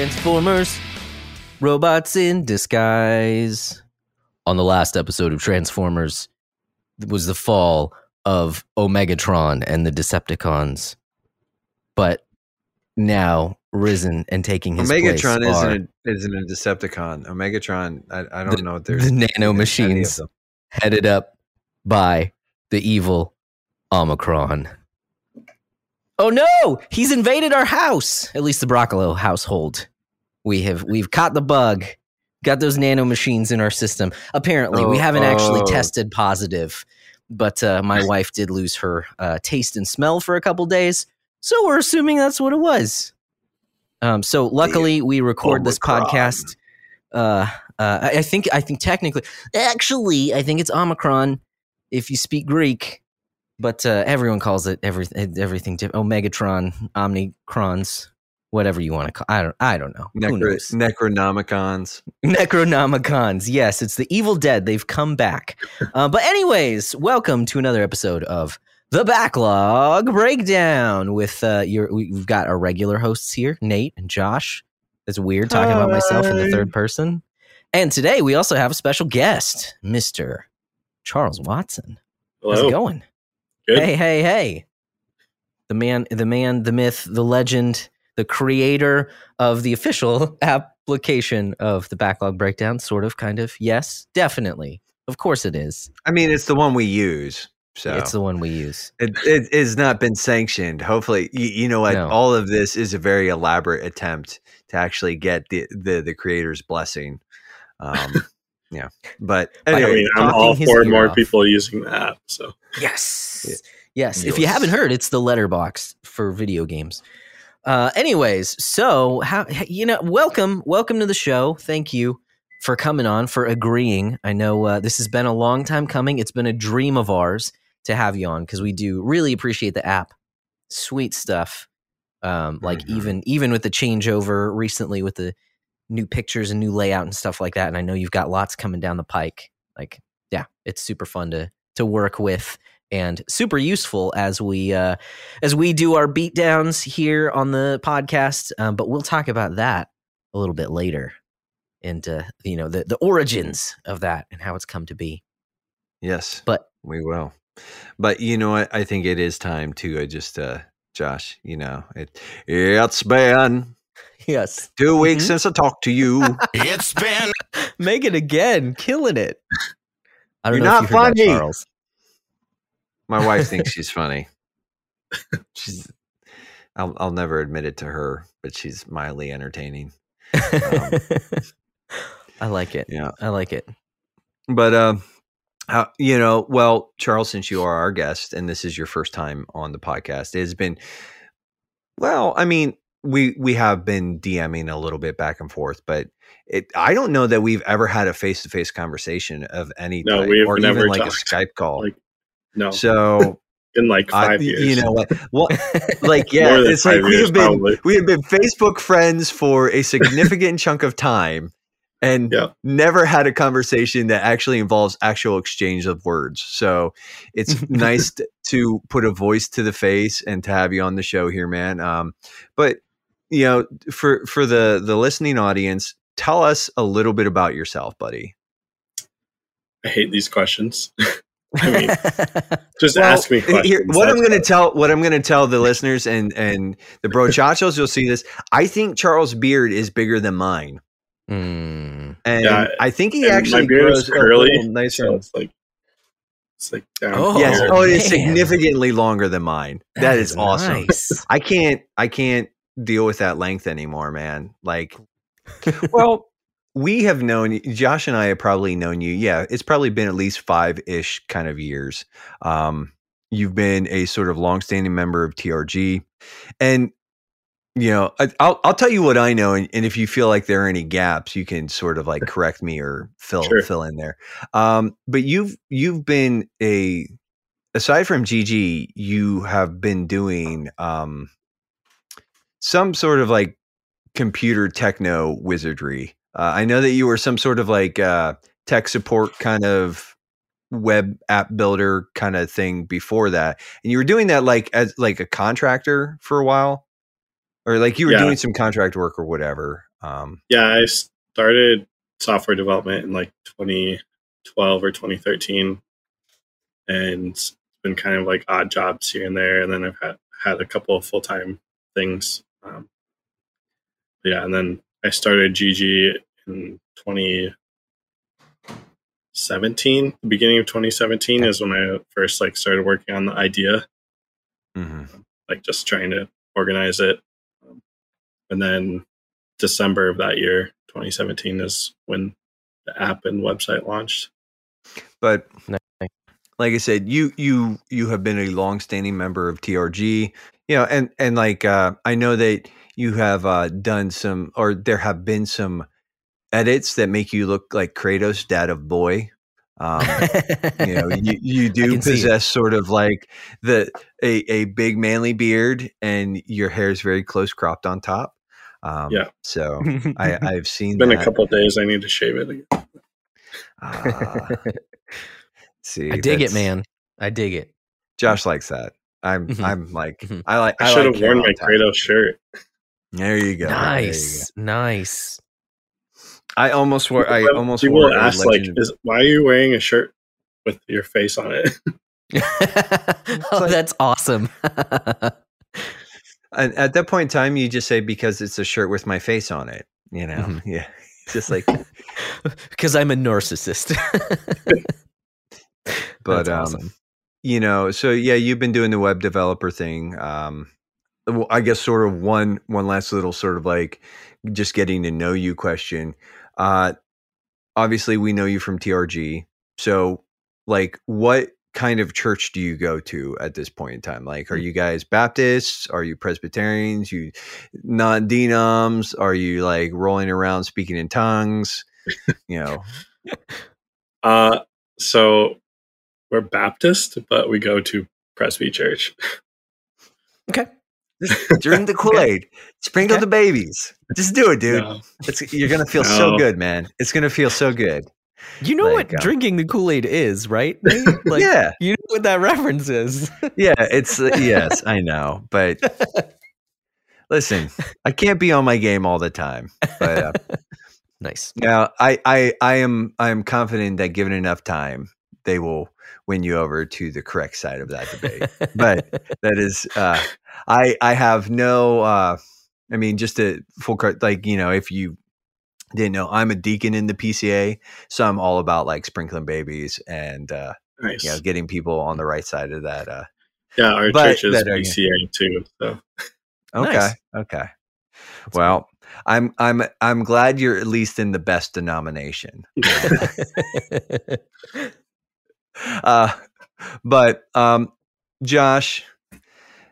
Transformers, robots in disguise. On the last episode of Transformers was the fall of Omegatron and the Decepticons. But now risen and taking his Omegatron place are isn't a, isn't a Decepticon. Omegatron, I, I don't know if there's the nano machines headed up by the evil Omicron. Oh no! He's invaded our house. At least the Broccolo household. We have we've caught the bug. Got those nano machines in our system. Apparently, we Oh, haven't actually oh. tested positive, but uh, my wife did lose her uh, taste and smell for a couple days, so we're assuming that's what it was. Um, so luckily, we record this podcast. Uh, uh, I I think I think technically, actually, I think it's Omicron if you speak Greek, but uh, everyone calls it everything everything different. Omegatron, Omnicrons, whatever you want to call. I don't. I don't know. Who Necro, knows? Necronomicons. Necronomicons. Yes, it's the Evil Dead. They've come back. Uh, but anyways, welcome to another episode of the Backlog Breakdown. With uh, your, we- we've got our regular hosts here, Nate and Josh. It's weird talking about myself in the third person. And today we also have a special guest, Mister Charles Watson. How's it going? Good. Hey, hey, hey. The man, the man, the myth, the legend, the creator of the official application of the backlog breakdown, sort of, kind of. Yes, definitely. Of course it is. I mean, it's the one we use. So It's the one we use. it, it has not been sanctioned. Hopefully, you, you know what? No. All of this is a very elaborate attempt to actually get the the, the creator's blessing. Um, yeah, but By I anyway, mean, I'm all his for more off. people using that. So Yes. Yeah. Yes. If you haven't heard, it's the Letterboxd for video games. Uh, anyways, so how you know, welcome, welcome to the show. Thank you for coming on, for agreeing. I know uh, this has been a long time coming. It's been a dream of ours to have you on because we do really appreciate the app. Sweet stuff. Um, like Mhm. even even with the changeover recently with the new pictures and new layout and stuff like that. And I know you've got lots coming down the pike. Like, yeah, it's super fun to to work with and super useful as we uh as we do our beatdowns here on the podcast. Um, but we'll talk about that a little bit later, and uh, you know the the origins of that and how it's come to be. yes, But we will. But you know what? I think it is time to uh, just, uh, Josh. You know, it it's been yes, 2 weeks Mhm. since I talked to you. It's been make it again, killing it. I don't You're know not if you heard that. Charles. My wife thinks she's funny. She's. I'll, I'll never admit it to her, but she's mildly entertaining. I like it. Yeah. I like it. But um, how you know? Well, Charles, since you are our guest and this is your first time on the podcast, it has been. Well, I mean, we we have been DMing a little bit back and forth, but it. I don't know that we've ever had a face to face conversation of any No, type, we have or never even like talked. a Skype call. Like, no, so in like I- five years. you know what? Well, like yeah, it's like we years, have been probably. we have been Facebook friends for a significant chunk of time and Yeah. never had a conversation that actually involves actual exchange of words. So it's nice to put a voice to the face and to have you on the show here, man. Um, but you know, for for the the listening audience, tell us a little bit about yourself, buddy. I hate these questions. I mean, Just Well, ask me questions. Here, what I'm going to tell, what I'm going to tell the listeners and and the brochachos, you'll see this. I think Charles' beard is bigger than mine, Mm. and Yeah, I think he and my actually beard is grows a curly, little nicer. So it's like it's like down. Oh, yes, here. oh, it is significantly longer than mine. that is, awesome. nice. I can't, I can't deal with that length anymore, man. Like, well, we have known Josh and I have probably known you. Yeah, it's probably been at least five ish kind of years. Um, you've been a sort of longstanding member of TRG, and you know, I, I'll I'll tell you what I know, and, and if you feel like there are any gaps, you can sort of like correct me or fill Sure. fill in there. Um, but you've you've been a aside from GG, you have been doing um some sort of like computer techno wizardry. Uh, I know that you were some sort of like uh, tech support kind of web app builder kind of thing before that, and you were doing that like as like a contractor for a while. or like you were Yeah. doing some contract work or whatever. Um, Yeah, I started software development in like 2012 or 2013, and it's been kind of like odd jobs here and there. And then I've had had a couple of full time things. Um, yeah, and then I started GG in 2017. The beginning of 2017 is when I first like started working on the idea mhm. like just trying to organize it. Um, and then December of that year, 2017, is when the app and website launched. But like I said, you you you have been a longstanding member of TRG, you know, and and like uh, I know that you have uh, done some, or there have been some edits that make you look like Kratos, dad of boy. Um, you know, you, you do can see it. possess sort of like the a, a big manly beard, and your hair is very close cropped on top. Um, Yeah. So I, I've seen It's been that. a couple of days. I need to shave it again. Ah, see, I dig it, man. I dig it. Josh likes that. I'm Mhm. I'm like Mhm. I like. I should like have hair worn my top. Kratos shirt. There you go. there you Nice, nice. I almost wore. I People- almost people wore. ask like, is, "Why are you wearing a shirt with your face on it?" oh, like- that's awesome. and at that point in time, you just say because it's a shirt with my face on it. You know, Mhm. yeah. Just like, Because I'm a narcissist. but That's um, awesome. You know, so yeah, you've been doing the web developer thing. Um, I guess sort of one one last little sort of like just getting to know you question. Uh, obviously, we know you from TRG. So, like, what kind of church do you go to at this point in time? Like, are Hmm. you guys Baptists? Are you Presbyterians? You non denoms? Are you like rolling around speaking in tongues? You know, Uh, so we're Baptist, but we go to Presby Church. okay. drink the Kool Aid, sprinkle Okay. the babies. Just do it, dude. No. It's, you're gonna feel so good, man. It's gonna feel so good. You know Like, what um, drinking the Kool Aid is, right? Like, yeah, You know what that reference is. yeah. It's uh, yes, I know, but listen, I can't be on my game all the time. But uh, nice. now, I, I, I am, I am confident that given enough time, they will win you over to the correct side of that debate. but that is, uh, I, I have no. Uh, I mean, just a full card, like you know, if you didn't know, I'm a deacon in the PCA, so I'm all about like sprinkling babies and uh, Nice. you know getting people on the right side of that. Uh, Yeah, our church is that are- too. So okay, Nice. okay. Well, I'm I'm I'm glad you're at least in the best denomination. Uh, but um, Josh,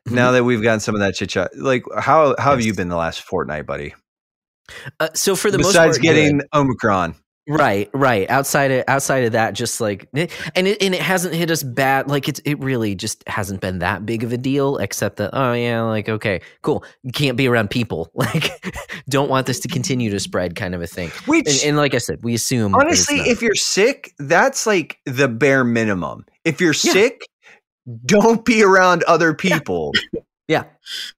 now that we've gotten some of that chit chat, like how how have you been the last fortnight, buddy? Uh, so for the most Besides part, getting. Omicron, right, right outside of outside of that, just like eh, and it and it hasn't hit us bad. Like it's it really just hasn't been that big of a deal. Except that oh yeah, like okay, cool. Can't be around people. Like don't want this to continue to spread, kind of a thing. which And, and like I said, we assume honestly, if you're sick, that's like the bare minimum. If you're Yeah. sick, don't be around other people. Yeah,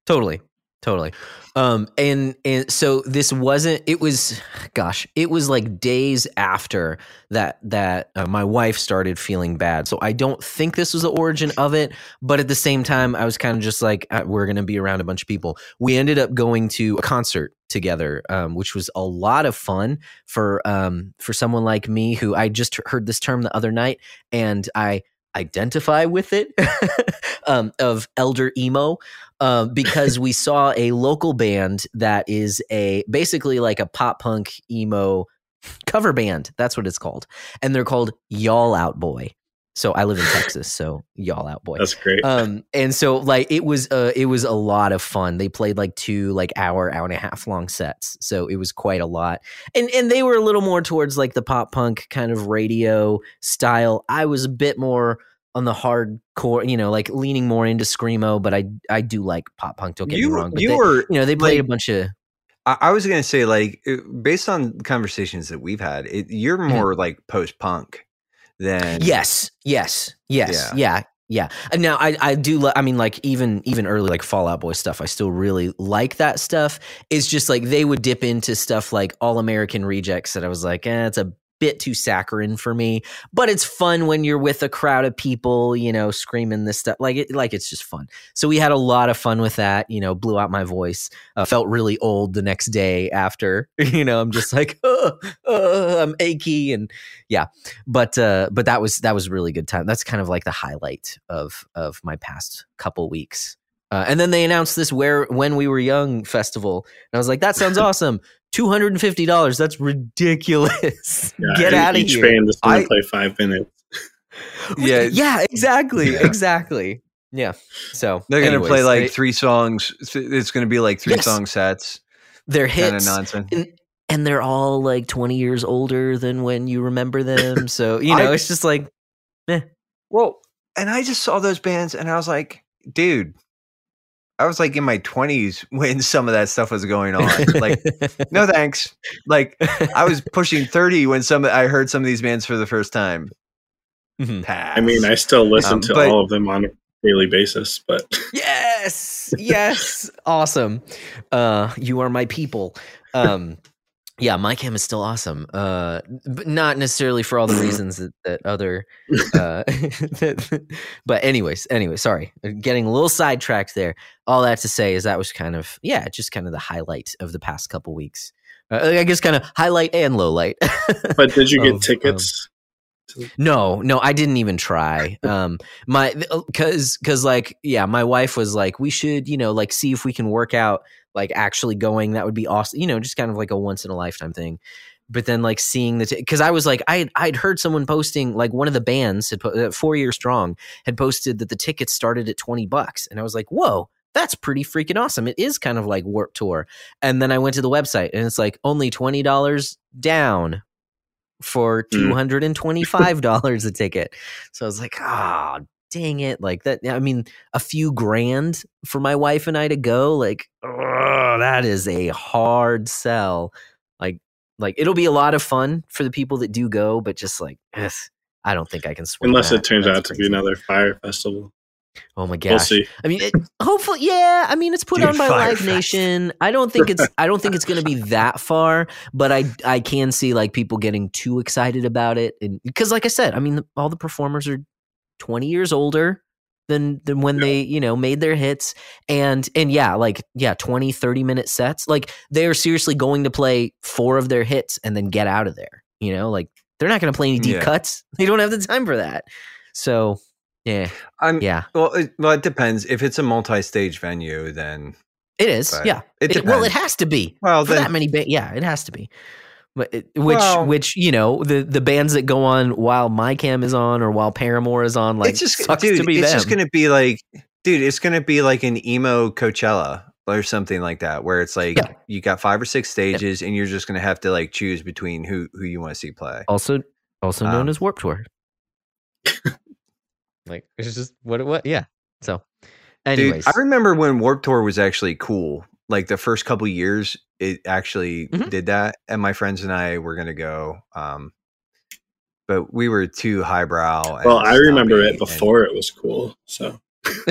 totally, totally. Um, and and so this wasn't. It was, gosh, it was like days after that that uh, my wife started feeling bad. So I don't think this was the origin of it, but at the same time, I was kind of just like, uh, we're gonna be around a bunch of people. We ended up going to a concert together, um, which was a lot of fun for um for someone like me who I just heard this term the other night and I identify with it um, of elder emo uh, because we saw a local band that is a basically like a pop punk emo cover band. That's what it's called, and they're called Y'all Out Boy. So I live in Texas, so Y'all Out Boy. that's great. Um, and so like it was uh it was a lot of fun. They played like two like hour, hour and a half long sets. So it was quite a lot. And and they were a little more towards like the pop punk kind of radio style. I was a bit more on the hardcore, you know, like leaning more into screamo, but I I do like pop punk, don't get you me wrong. But you they, were you know, they played like- a bunch of I, I was gonna say, like, based on conversations that we've had, it, you're more like post punk than Yes, yes, yes, Yeah. yeah. Yeah. Now I I do I mean like even even early like Fall Out Boy stuff I still really like that stuff. It's just like they would dip into stuff like All American Rejects that I was like, eh, it's a bit too saccharine for me, but it's fun when you're with a crowd of people, you know, screaming this stuff. Like it, like it's just fun. So we had a lot of fun with that. You know, blew out my voice. Uh, felt really old the next day after. You know, I'm just like, oh, oh, I'm achy and yeah. But uh, but that was that was really good time. That's kind of like the highlight of of my past couple weeks. Uh, and then they announced this where when we were young festival, and I was like, that sounds awesome. Two hundred and fifty dollars. That's ridiculous. Yeah, Get out of each here. band is going I- to play five minutes. Yeah. yeah, exactly, Yeah. exactly. Yeah. So They're gonna play like they- three songs. It's gonna be like three Yes. song sets. they're Kind of hits, nonsense. and, and they're all like twenty years older than when you remember them. So you know, I- it's just like, eh. Well, and I just saw those bands and I was like, dude, I was like in my 20s when some of that stuff was going on. like, no thanks. Like, I was pushing 30 when some I heard some of these bands for the first time. Mhm. I mean, I still listen Um, to but- all of them on a daily basis, but yes yes awesome uh you are my people um yeah My Chem is still awesome uh but not necessarily for all the reasons that, that other uh but anyways anyway sorry getting a little sidetracked there all that to say is that was kind of yeah just kind of the highlight of the past couple weeks uh, i guess kind of highlight and low light but did you get Of, um, tickets? no, no, I didn't even try. Um, my because because like yeah, my wife was like, we should you know like see if we can work out like actually going. That would be awesome. You know, just kind of like a once in a lifetime thing. But then like seeing the because I was like I I'd heard someone posting like one of the bands had po- uh, Four Year Strong had posted that the tickets started at twenty bucks, and I was like, whoa. That's pretty freaking awesome. It is kind of like Warp Tour. And then I went to the website and it's like only $20 down for Mm. $225 a ticket. So I was like, ah, dang it. Like that. I mean, a few grand for my wife and I to go, like, oh, that is a hard sell. Like, like it'll be a lot of fun for the people that do go, but just like, ugh, I don't think I can swing Unless that. it turns That's out to be another Fyre festival. Oh my We'll gosh. see. I mean, it, hopefully, yeah. I mean, it's put Dude, on by Live Fest. Nation. I don't think it's. I don't think it's going to be that far, but I I can see like people getting too excited about it, and because like I said, I mean, all the performers are twenty years older than than when they you know made their hits, and and yeah, like yeah, 20, 30 minute sets. Like they are seriously going to play four of their hits and then get out of there. You know, like they're not going to play any deep Yeah. cuts. They don't have the time for that. So yeah, I'm, yeah, well, it, well, it depends. If it's a multi stage venue, then, it is. Yeah. it It- well, it has to be well, for then, that many. Ba- yeah, it has to be. Which Well- which you know the the bands that go on while My Chem is on or while Paramore is on like it's just, dude, it's them. just going to be like, dude, it's going to be like an emo Coachella or something like that, where it's like Yeah. you got five or six stages and you're just going to have to like choose between who, who you want to see play. also also known Um, as Warp Tour. like it's just what it what yeah. So, anyways, Dude, I remember when Warp Tour was actually cool. Like the first couple years, it actually Mhm. did that, and my friends and I were gonna go. Um, but we were too highbrow. and Well, I remember it and- before it was cool. So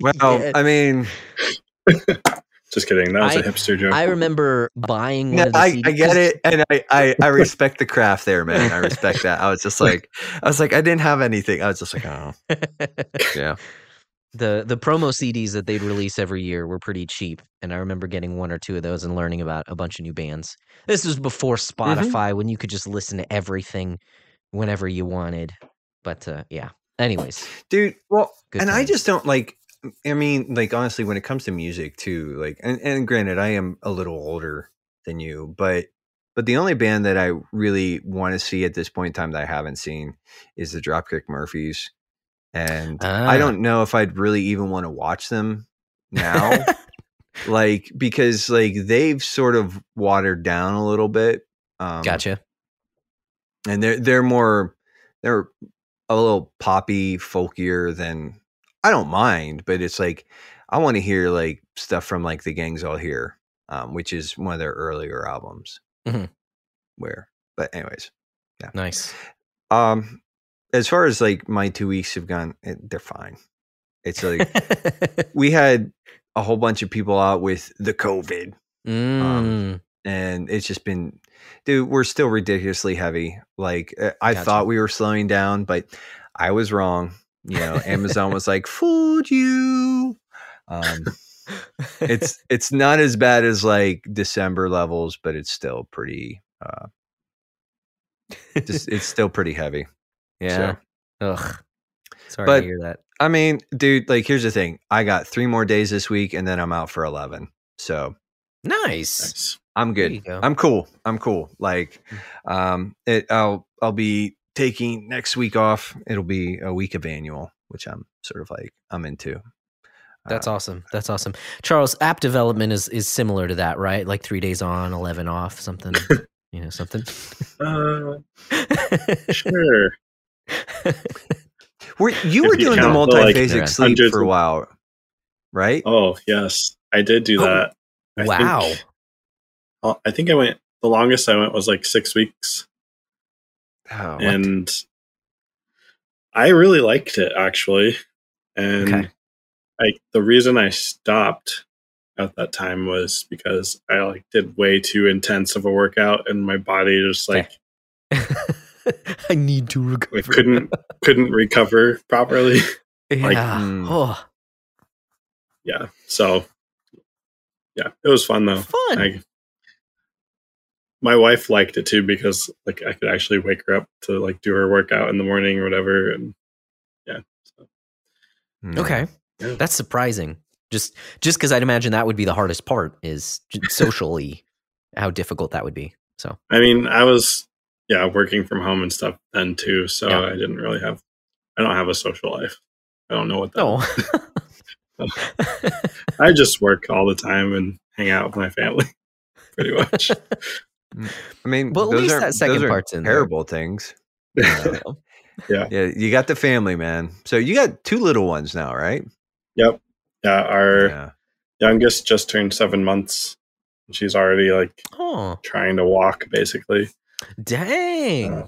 well. I mean, just kidding. That was a I- hipster joke. I remember buying one no, of the I. I get it, and I, I I respect the craft there, man. I respect that. I was just like, I was like, I didn't have anything. I was just like, oh, yeah. The the promo CDs that they'd release every year were pretty cheap, and I remember getting one or two of those and learning about a bunch of new bands. This was before Spotify, when you could just listen to everything whenever you wanted. But uh, yeah. Anyways, dude well and i just don't like i mean like honestly when it comes to music too like and, and granted i am a little older than you but but the only band that i really want to see at this point in time that i haven't seen is the dropkick murphys and i Ah. don't know if i'd really even want to watch them now like because like they've sort of watered down a little bit um gotcha. and they're they're more they're a little poppy folkier than I don't mind, but it's like I want to hear like stuff from like the gangs all here, um, which is one of their earlier albums. Mhm. Where, but anyways, yeah, Nice. um, as far as like my two weeks have gone, it, they're fine. It's like we had a whole bunch of people out with the COVID, Mm, and it's just been, dude, we're still ridiculously heavy. Like uh, I Gotcha. thought we were slowing down, but I was wrong. You know, Amazon was like, fooled you. Um, it's it's not as bad as like December levels, but it's still pretty. Uh, just, it's still pretty heavy. Yeah. Ugh. Sorry But- to hear that. I mean, dude, like here's the thing. I got three more days this week, and then I'm out for eleven. So Nice. Nice. I'm good. go. I'm cool. I'm cool. Like, um, it. I'll I'll be taking next week off. It'll be a week of annual, which I'm sort of like I'm into. That's Uh, awesome. That's awesome. Charles, app development is is similar to that, right? Like three days on, eleven off, something. you know, something. Uh, sure. Were you were you doing the the, like, sleep for a while, right? Oh yes, I did do Oh, that. I wow. Think, uh, I think I went. The longest I went was like six weeks, Oh, and I really liked it actually. And Okay. like the reason I stopped at that time was because I like did way too intense of a workout, and my body just like I need to recover. like couldn't couldn't recover properly. Yeah. like, mm. oh, yeah, so yeah, it was fun though. fun. I, my wife liked it too because like I could actually wake her up to like do her workout in the morning or whatever, and yeah, so, mm. okay, Yeah. that's surprising. Just just because I'd imagine that would be the hardest part is socially how difficult that would be. So I mean, I was yeah working from home and stuff then too, so Yeah. I didn't really have. I don't have a social life. I don't know what that. Oh. no. I just work all the time and hang out with my family, pretty much. Mm, I mean, Well, at those least aren't- that second those aren't part's in there. terrible things. yep. Yeah, you got the family, man. So you got two little ones now, right? Yep. Yeah, our Yeah. youngest just turned seven months. She's already like oh, trying to walk, basically. Dang! Uh,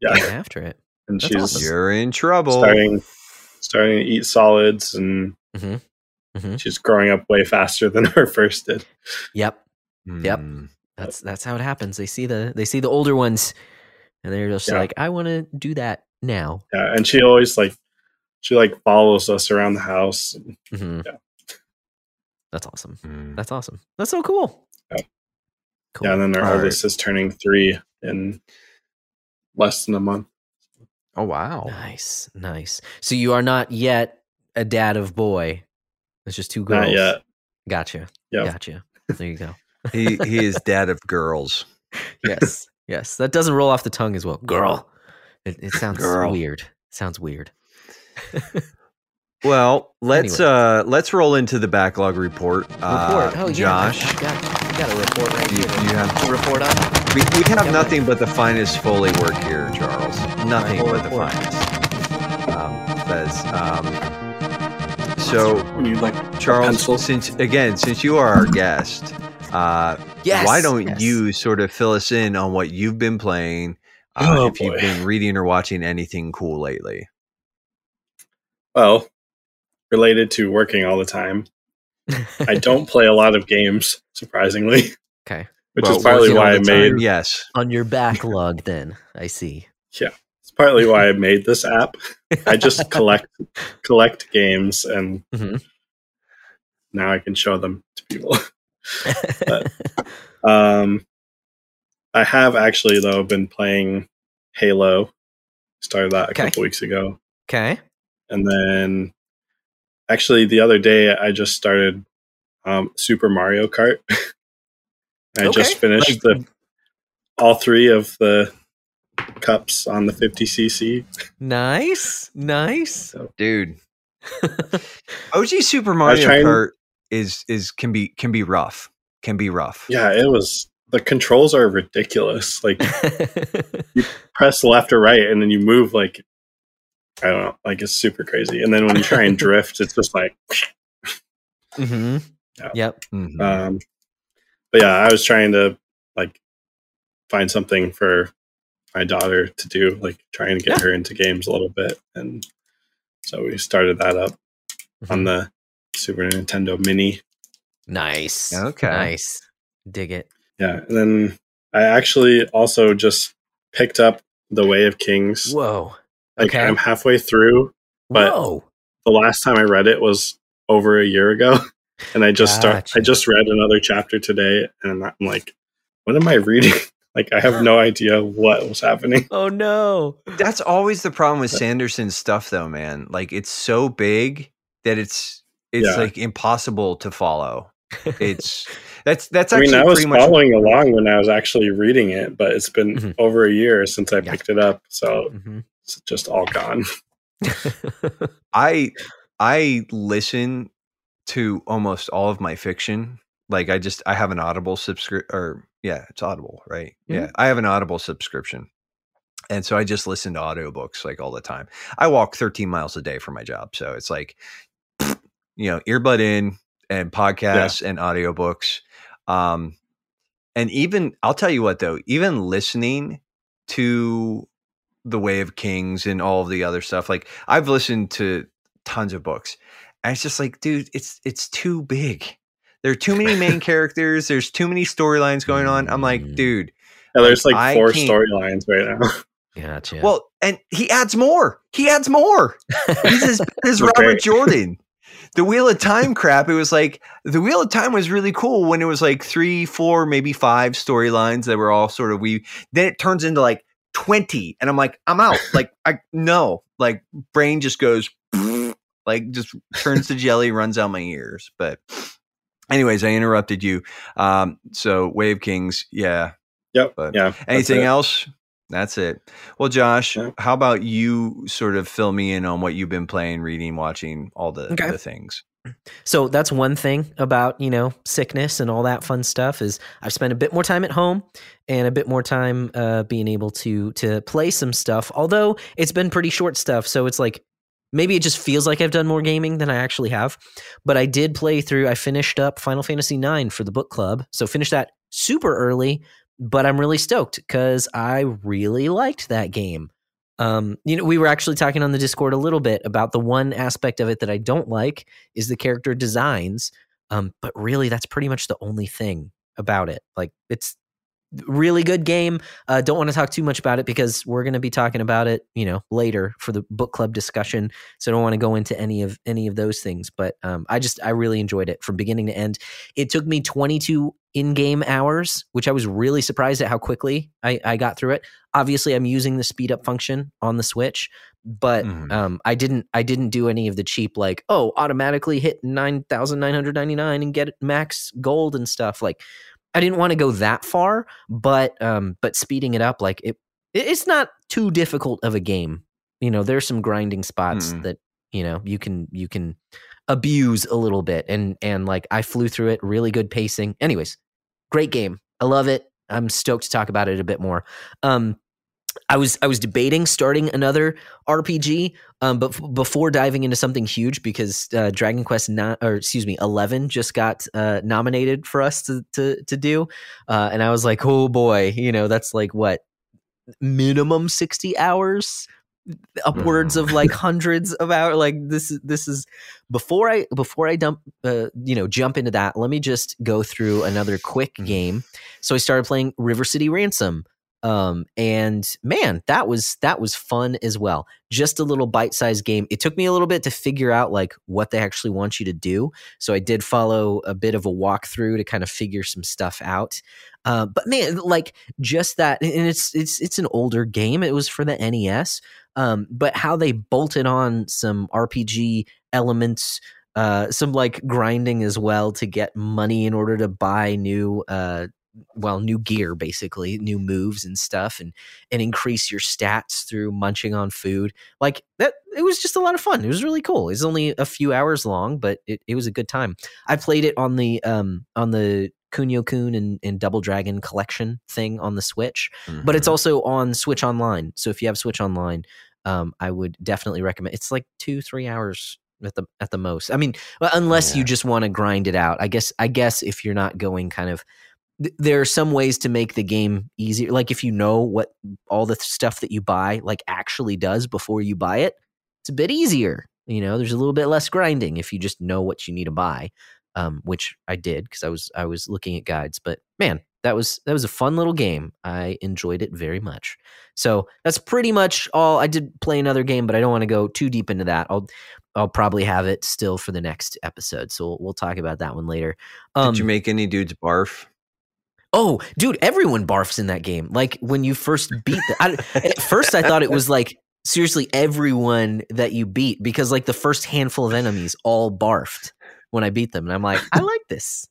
yeah, Get after it. and that's she's awesome. You're in trouble. starting starting to eat solids, and mm-hmm. Mm-hmm. she's growing up way faster than her first did. Yep. Yep. Mm. That's that's how it happens. They see the they see the older ones, and they're just Yeah. like, I want to do that now. Yeah, and she always like she like follows us around the house. hmm Yeah. That's awesome. Mm. That's awesome. That's so cool. Yeah. Cool. Yeah, and then our All right. oldest is turning three in less than a month. Oh wow. Nice, nice. So you are not yet a dad of boy. It's just two girls. Not yet. Gotcha. Yep. Gotcha. There you go. he he is dad of girls. yes. Yes. That doesn't roll off the tongue as well. Girl. It, it sounds Girl. weird. sounds weird. Well, let's Anyway. uh let's roll into the backlog report. Uh, report. oh, Josh. Yeah, I've got, I've got a report right You- here. to- you have- to report on. We, we have Yep. nothing but the finest Foley work here, Charles. Nothing whole but the finest. Um, says, um, so We need like Charles, since again, since you are our guest, uh, Yes. why don't yes. you sort of fill us in on what you've been playing? Uh, Oh, if you've been reading or watching anything cool lately. well related to working all the time. I don't play a lot of games, surprisingly, okay. which Well, is partly why I the made time. Yes. On your backlog, then I see. Yeah, it's partly why I made this app. I just collect collect games and Mhm. now I can show them to people. Um, I have actually though been playing Halo. Started that a Okay. couple weeks ago, okay. and then actually the other day I just started um, Super Mario Kart. I just finished Like- the all three of the cups on the 50cc. Nice. Nice. Dude. OG Super Mario trying- Kart is is can be can be rough. Can be rough. Yeah, it was. The controls are ridiculous. Like you press left or right, and then you move like I don't know, like it's super crazy. And then when you try and drift, it's just like. mm-hmm. Yeah. Yep. Mhm. Um, but yeah, I was trying to like find something for my daughter to do, like trying to get Yeah. her into games a little bit, and so we started that up on Mhm. the Super Nintendo Mini. nice. Okay. Nice. Dig it. Yeah, and then I actually also just picked up The Way of Kings. Whoa. Like okay. I'm halfway through. But- Whoa. The last time I read it was over a year ago, and I just start. I just read another chapter today, and I'm like, "What am I reading?" like I have no idea what was happening. Oh no. That's always the problem with Sanderson's stuff, though, man. Like it's so big that it's it's Yeah. like impossible to follow. It's that's that's I actually mean, I was pretty much following along when I was actually reading it, but it's been Mhm. over a year since I Yeah. picked it up, so Mhm. It's just all gone. I I listen to almost all of my fiction. Like I just I have an Audible subscription or yeah, it's Audible, right? Yeah. I have an Audible subscription. And so I just listen to audiobooks like all the time. I walk 13 miles a day for my job. So it's like you know, earbud in and podcasts and audiobooks. Um and even I'll tell you what though, even listening to the Way of Kings and all of the other stuff. Like I've listened to tons of books, and it's just like, dude, it's it's too big. There are too many main characters. There's too many storylines going on. I'm like, Mm. dude. Yeah, there's like I four storylines right now. Gotcha. Well, and he adds more. He adds more. He's as bad as Okay. Robert Jordan. The Wheel of Time crap. It was like the Wheel of Time was really cool when it was like three, four, maybe five storylines that were all sort of we. Then it turns into like twenty, and I'm like, I'm out. Like I no, like brain just goes like just turns to jelly, runs out my ears. But anyways, I interrupted you. Um, so Way of Kings, yeah. Yep. But yeah. Anything it. else? That's it. Well, Josh, Yeah. how about you sort of fill me in on what you've been playing, reading, watching, all the, Okay. the things? So that's one thing about, you know, sickness and all that fun stuff is I've spent a bit more time at home and a bit more time uh, being able to to play some stuff. Although it's been pretty short stuff, so it's like maybe it just feels like I've done more gaming than I actually have. But I did play through. I finished up Final Fantasy IX for the book club, so finished that super early. But I'm really stoked because I really liked that game. Um, you know, we were actually talking on the Discord a little bit about the one aspect of it that I don't like is the character designs. Um, but really, that's pretty much the only thing about it. Like, it's really good game. Uh, don't want to talk too much about it because we're going to be talking about it, you know, later for the book club discussion. So I don't want to go into any of any of those things. But um, I just I really enjoyed it from beginning to end. It took me 22 in-game hours, which I was really surprised at how quickly I, I got through it. Obviously, I'm using the speed up function on the Switch, but Mhm. um, I didn't I didn't do any of the cheap like oh automatically hit nine thousand nine hundred ninety nine and get max gold and stuff. Like I didn't want to go that far, but um, but speeding it up like it it- it's not too difficult of a game. You know, there's some grinding spots Mm. that you know you can you can abuse a little bit and and like I flew through it really good pacing. Anyways, great game. I love it. I'm stoked to talk about it a bit more. Um I was I was debating starting another RPG, um, but f- before diving into something huge, because uh, Dragon Quest nine or excuse me, eleven just got uh, nominated for us to to to do, uh, and I was like, oh boy, you know, that's like what minimum sixty hours, upwards of like hundreds of hours. Like this is this is before I before I dump uh, you know jump into that. Let me just go through another quick Mhm. game. So I started playing River City Ransom um and man that was that was fun as well. Just a little bite-sized game. It took me a little bit to figure out like what they actually want you to do. So i did follow a bit of a walkthrough to kind of figure some stuff out. Uh, but man like just that and it's it's it's an older game. It was for the nes um but how they bolted on some rpg elements uh some like grinding as well to get money in order to buy new uh well new gear basically new moves and stuff and and increase your stats through munching on food. Like that it was just a lot of fun. It was really cool. It's only a few hours long but it, it was a good time. I played it on the um on the kunio kun and, and double dragon collection thing on the switch but it's Mhm. also on switch online. So if you have switch online um i would definitely recommend it's like two three hours at the at the most. I mean unless you just want to grind it out. I guess i guess if you're not going kind of th- there are some ways to make the game easier. Like if you know what all the stuff that you buy like actually does before you buy it, it's a bit easier. You know, there's a little bit less grinding if you just know what you need to buy, um, which I did because I was I was looking at guides. But man, that was that was a fun little game. I enjoyed it very much. So that's pretty much all. I did play another game, but I don't want to go too deep into that. I'll I'll probably have it still for the next episode, so we'll, we'll talk about that one later. Um, Did you make any dudes barf? Oh, dude, everyone barfs in that game. Like when you first beat the, I, at first I thought it was like seriously everyone that you beat because like the first handful of enemies all barfed when I beat them, and I'm like, I like this.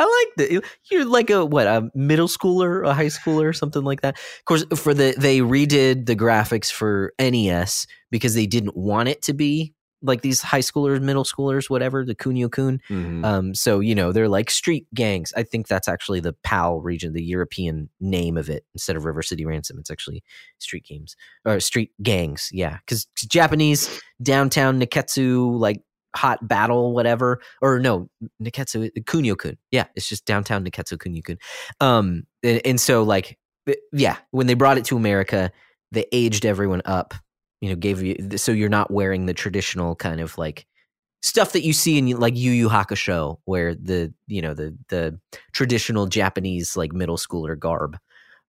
I like that. You're like a what a middle schooler, a high schooler, something like that. Of course, for the they redid the graphics for NES because they didn't want it to be like these high schoolers, middle schoolers, whatever, the Kunio Kun. Mhm. Um, so you know they're like street gangs. I think that's actually the PAL region, the European name of it instead of River City Ransom. It's actually street games or street gangs. Yeah, because Japanese downtown Nekketsu, like hot battle whatever or no Nekketsu, Kunio Kun. Yeah, it's just downtown Nekketsu Kunio Kun. Um, and, and so like yeah, when they brought it to America, they aged everyone up. You know, gave you so you're not wearing the traditional kind of like stuff that you see in like Yu Yu Hakusho, where the you know the the traditional Japanese like middle schooler garb.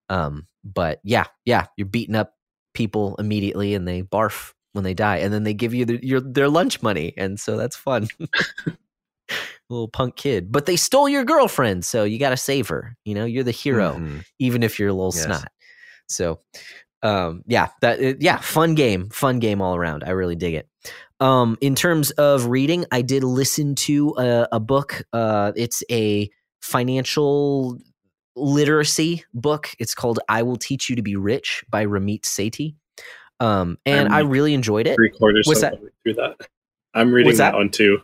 Um, but yeah, yeah, you're beating up people immediately, and they barf when they die, and then they give you the, your their lunch money, and so that's fun. Little punk kid, but they stole your girlfriend, so you got to save her. You know, you're the hero, Mhm. even if you're a little Yes. snot. So, um, yeah, that yeah, fun game, fun game all around. I really dig it. Um, in terms of reading, I did listen to a, a book. Uh, it's a financial literacy book. It's called "I Will Teach You to Be Rich" by Ramit Sethi. Um, and I'm I really enjoyed it. Three quarters What's that? through that. I'm reading that? that? one too.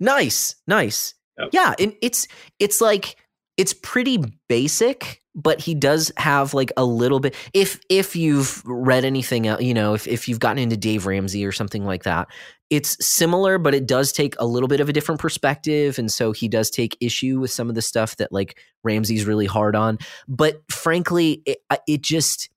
Nice, nice. Yep. Yeah, and it's it's like it's pretty basic, but he does have like a little bit. If if you've read anything, el- you know, if if you've gotten into Dave Ramsey or something like that, it's similar, but it does take a little bit of a different perspective, and so he does take issue with some of the stuff that like Ramsey's really hard on. But frankly, it, it just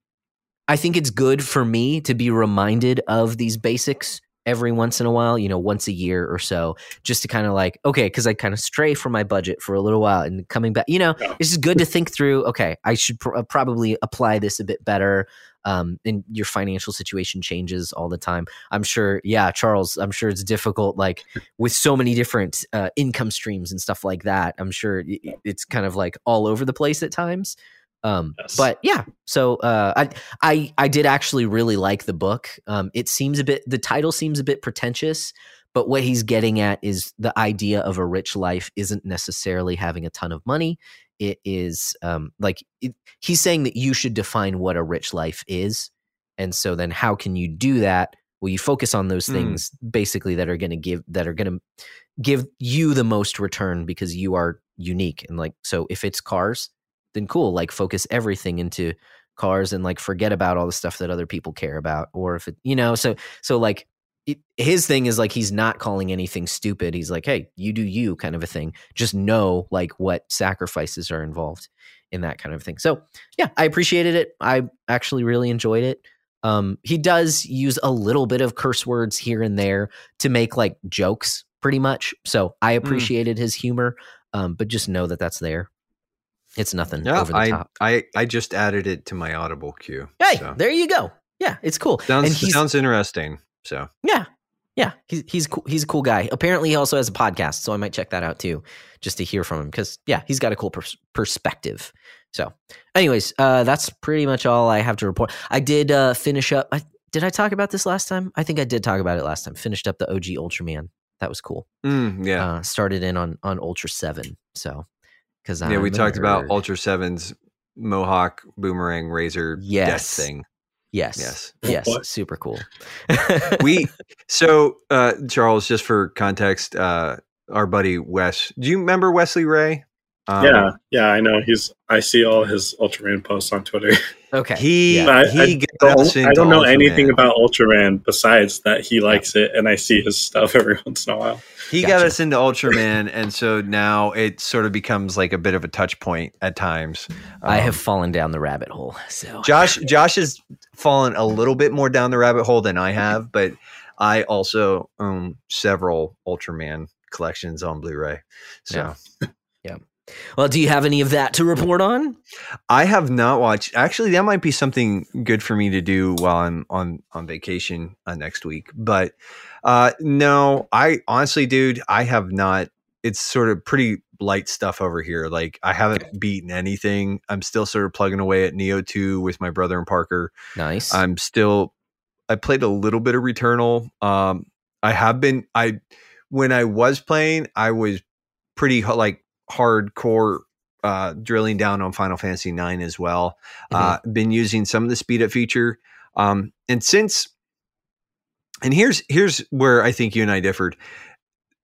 I think it's good for me to be reminded of these basics every once in a while, you know, once a year or so, just to kind of like, okay, because I kind of stray from my budget for a little while and coming back, you know, Yeah. it's just good to think through, okay, I should pr- uh, probably apply this a bit better. Um, and your financial situation changes all the time. I'm sure, yeah, Charles, I'm sure it's difficult, like with so many different uh, income streams and stuff like that. I'm sure it's kind of like all over the place at times. Um, Yes. but yeah, so uh, I, I I did actually really like the book. Um, it seems a bit the title seems a bit pretentious, but what he's getting at is the idea of a rich life isn't necessarily having a ton of money. It is um, like it, he's saying that you should define what a rich life is, and so then how can you do that? Well, you focus on those Mm. things basically that are going to give that are going to give you the most return because you are unique and like so if it's cars then cool like focus everything into cars and like forget about all the stuff that other people care about or if it you know so so like it, his thing is like he's not calling anything stupid he's like hey you do you kind of a thing just know like what sacrifices are involved in that kind of thing so yeah i appreciated it i actually really enjoyed it um he does use a little bit of curse words here and there to make like jokes pretty much so i appreciated his humor um but just know that that's there it's nothing Yeah, over the I, top I I just added it to my Audible queue. Hey, so. there you go. Yeah, it's cool. sounds sounds interesting. So yeah, yeah. He's he's cool. He's a cool guy. Apparently, he also has a podcast, so I might check that out too, just to hear from him because yeah, he's got a cool pers- perspective. So, anyways, uh, that's pretty much all I have to report. I did uh, finish up. I, did I talk about this last time? I think I did talk about it last time. Finished up the OG Ultraman. That was cool. mm, yeah, Uh, started in on on Ultra Seven. So because yeah. We talked about Ultra Sevens Mohawk Boomerang Razor death Yes. thing. Yes. Yes. Yes. What? Super cool. we so uh charles just for context uh our buddy wes do you remember wesley ray Um, yeah, yeah, I know. He's. I see all his Ultraman posts on Twitter. Okay. He Yeah. But I, he I got don't, I don't know anything about Ultraman besides that he likes it, and I see his stuff every once in a while. He got us into Ultraman, and so now it sort of becomes like a bit of a touch point at times. I Um, have fallen down the rabbit hole. So Josh. Josh has fallen a little bit more down the rabbit hole than I have, but I also own several Ultraman collections on Blu-ray. So Yeah. Well, do you have any of that to report on? I have not watched. Actually, that might be something good for me to do while I'm on on vacation uh, next week. But uh, no, I honestly, dude, I have not. It's sort of pretty light stuff over here. Like I haven't beaten anything. I'm still sort of plugging away at Neo Two with my brother and Parker. Nice. I'm still. I played a little bit of Returnal. Um, I have been. I when I was playing, I was pretty like hardcore uh, drilling down on Final Fantasy IX as well. Uh, been using some of the speed up feature, um, and since, and here's here's where I think you and I differed.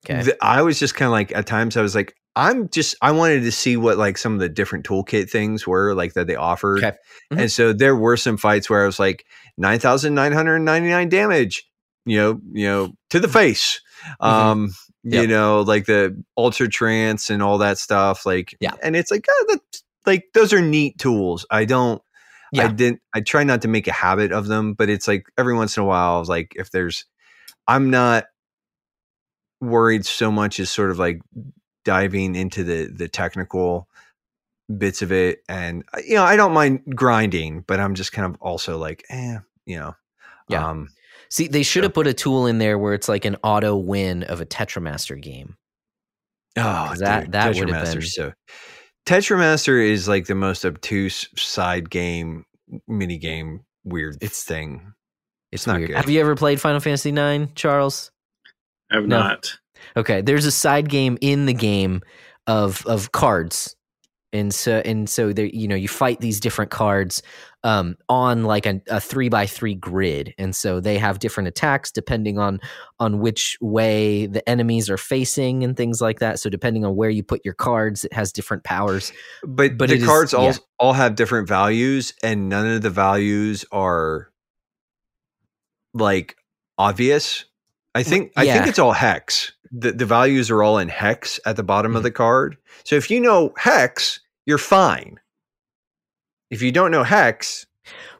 okay. The- I was just kind of like at times I was like I'm just I wanted to see what like some of the different toolkit things were like that they offered, Okay. Mhm. and so there were some fights where I was like nine thousand nine hundred ninety nine damage, you know, you know, to the face. Mhm. Um, you know, like the ultra trance and all that stuff. Like, Yeah. and it's like, oh, that's like those are neat tools. I don't. I didn't. I try not to make a habit of them, but it's like every once in a while, like, if there's, I'm not worried so much as sort of like diving into the the technical bits of it, and uh, you know, I don't mind grinding, but I'm just kind of also like, eh, you know, Yeah. um, See, they should have put a tool in there where it's like an auto win of a Tetramaster game. Oh, that- dude, that would've been- so. Tetramaster is like the most obtuse side game, mini game, weird It's- thing. It's not weird. good. Have you ever played Final Fantasy IX, Charles? I have No. not. Okay, there's a side game in the game of of cards, and so and so there, you know, you fight these different cards um, on like a, a three by three grid, and so they have different attacks depending on on which way the enemies are facing and things like that. So depending on where you put your cards, it has different powers. But, But the it is- cards all yeah. all have different values, and none of the values are like obvious. I think I think it's all hex. The the values are all in hex at the bottom of Mhm. the card. So if you know hex, you're fine. If you don't know hex,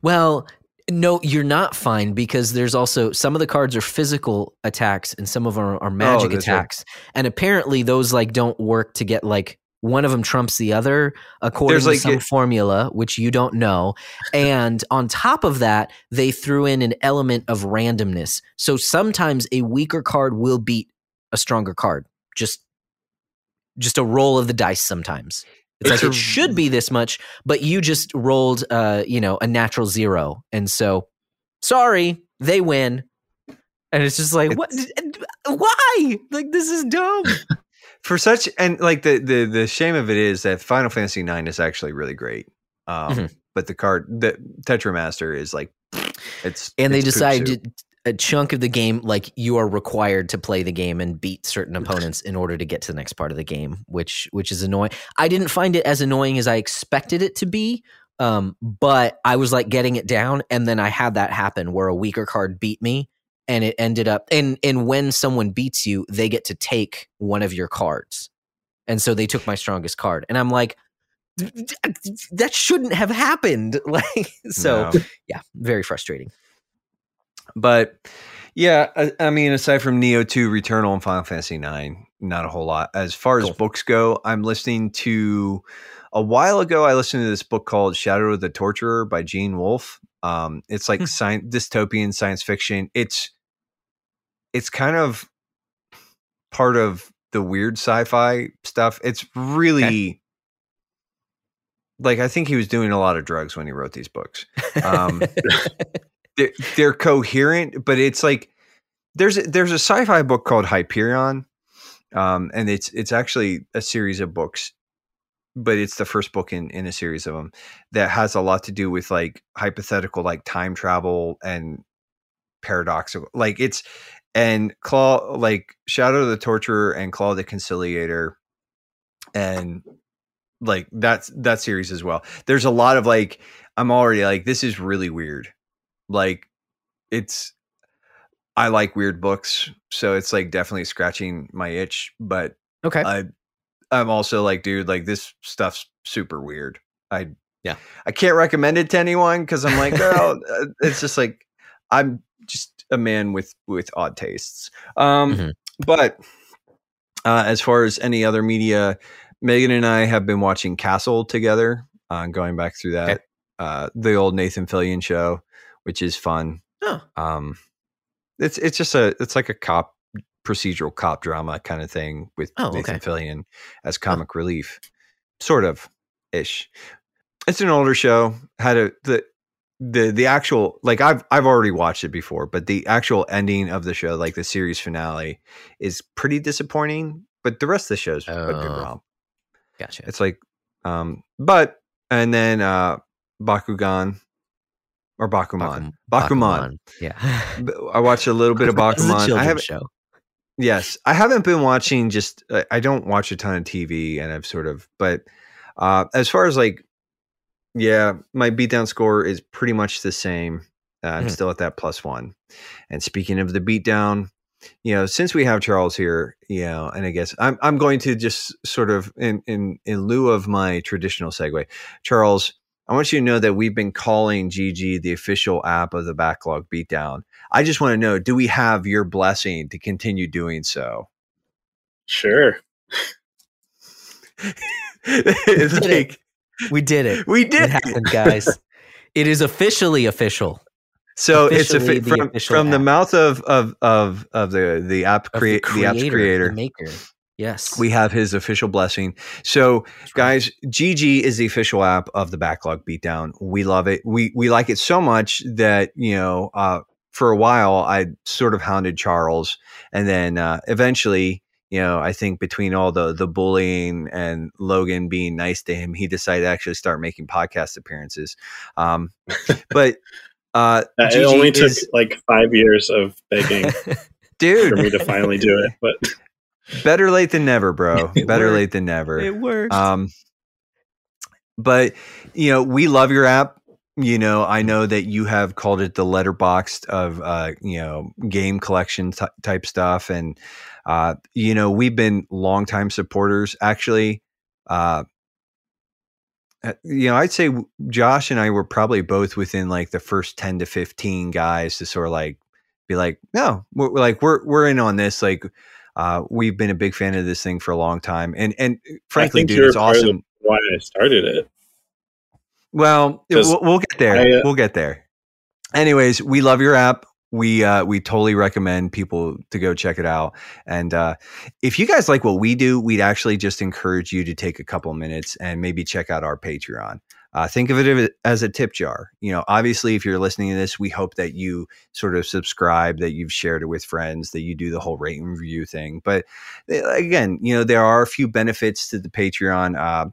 Well, no, you're not fine because there's also some of the cards are physical attacks and some of them are, are oh, magic Oh, that's right. attacks. And apparently those like don't work to get like one of them trumps the other according There's, to like, some it- formula which you don't know. And on top of that, they threw in an element of randomness. So sometimes a weaker card will beat a stronger card. Just just a roll of the dice sometimes. It's, It's like a- it should be this much, but you just rolled uh, you know, a natural zero. And so sorry, they win. And it's just like, what why? Like this is dumb. for such and like the the the shame of it is that Final Fantasy IX is actually really great. Um, Mhm. but the card the Tetramaster is like it's and they it's poop decided to- a chunk of the game like you are required to play the game and beat certain opponents in order to get to the next part of the game which which is annoying i didn't find it as annoying as i expected it to be um, but i was like getting it down and then i had that happen where a weaker card beat me and it ended up and and when someone beats you they get to take one of your cards and so they took my strongest card and i'm like that shouldn't have happened. Like so No. yeah very frustrating But yeah, I, I mean, aside from Neo Two, Returnal, and Final Fantasy Nine, not a whole lot. As far as books go, I'm listening to. A while ago, I listened to this book called Shadow of the Torturer by Gene Wolfe. Um, it's like Hmm. science, dystopian science fiction. It's it's kind of part of the weird sci-fi stuff. It's really like I think he was doing a lot of drugs when he wrote these books. Um, they're, they're coherent, but it's like there's a, there's a sci-fi book called Hyperion, um, and it's it's actually a series of books, but it's the first book in in a series of them that has a lot to do with like hypothetical like time travel and paradoxical like it's and claw like shadow of the torturer and claw the conciliator and like that's that series as well. There's a lot of like I'm already like this is really weird. Like it's I like weird books, so it's like definitely scratching my itch, but Okay. I I'm also like dude, like this stuff's super weird. I Yeah. I can't recommend it to anyone cuz I'm like, oh, it's just like I'm just a man with with odd tastes. Um Mhm. but uh as far as any other media Megan and I have been watching Castle together, uh, going back through that, Okay. uh, the old Nathan Fillion show, which is fun. oh, Um, it's it's just a it's like a cop procedural cop drama kind of thing with Oh, Nathan okay. Fillion as comic relief, sort of ish. It's an older show. Had a the the the actual like I've I've already watched it before, but the actual ending of the show, like the series finale, is pretty disappointing. But the rest of the show's is a good Oh. romp. gotcha. It's like, um, but and then uh, Bakugan or Bakuman. Bakuman. Yeah. I watched a little bit of This is a Bakuman. I haven't. show. Yes, I haven't been watching. Just I don't watch a ton of TV, and I've sort of. But uh, as far as like, yeah, my beatdown score is pretty much the same. Uh, I'm Mhm. still at that plus one. And speaking of the beatdown, you know, since we have Charles here, you know, and I guess I'm I'm going to just sort of in in in lieu of my traditional segue, Charles. I want you to know that we've been calling GG the official app of the Backlog Beatdown. I just want to know, do we have your blessing to continue doing so? Sure. it's did it. We did it. we It happened, guys. it is officially official. So it's a Officially fi- the from official from the mouth of of of of the the app of create the, app's the creator. maker. Yes. We have his official blessing. So guys gg is the official app of the backlog beatdown. We love it. We we like it so much that you know uh for a while i sort of hounded charles. And then uh eventually you know i think between all the the bullying and logan being nice to him he decided to actually start making podcast appearances. Um but uh Uh, it only took is- like five years of begging dude. for me to finally do it, but better late than never bro better worked. late than never it works. Um, but you know, we love your app. You know, I know that you have called it the Letterboxd of uh, you know game collection t- type stuff, and uh, you know we've been longtime supporters. Actually, uh, uh, you know, I'd say Josh and I were probably both within like the first ten to fifteen guys to sort of like be like, no, we're, we're like we're we're in on this. Like, uh, we've been a big fan of this thing for a long time, and and frankly, think dude, it's awesome. why I started it. Well, we'll, we'll get there. I, uh, we'll get there. Anyways, we love your app. We uh, we totally recommend people to go check it out. And uh, if you guys like what we do, we'd actually just encourage you to take a couple minutes and maybe check out our Patreon. Uh, think of it as a tip jar. You know, obviously, if you're listening to this, we hope that you sort of subscribe, that you've shared it with friends, that you do the whole rate and review thing. But uh, again, you know, there are a few benefits to the Patreon. Uh,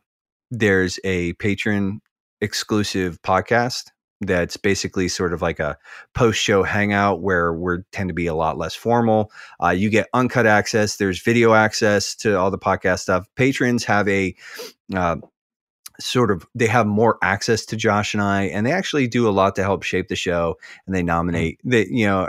there's a patron exclusive podcast that's basically sort of like a post show hangout where we tend to be a lot less formal. Uh, you get uncut access. There's video access to all the podcast stuff. Patrons have a uh, sort of they have more access to Josh and I, and they actually do a lot to help shape the show. And they nominate they you know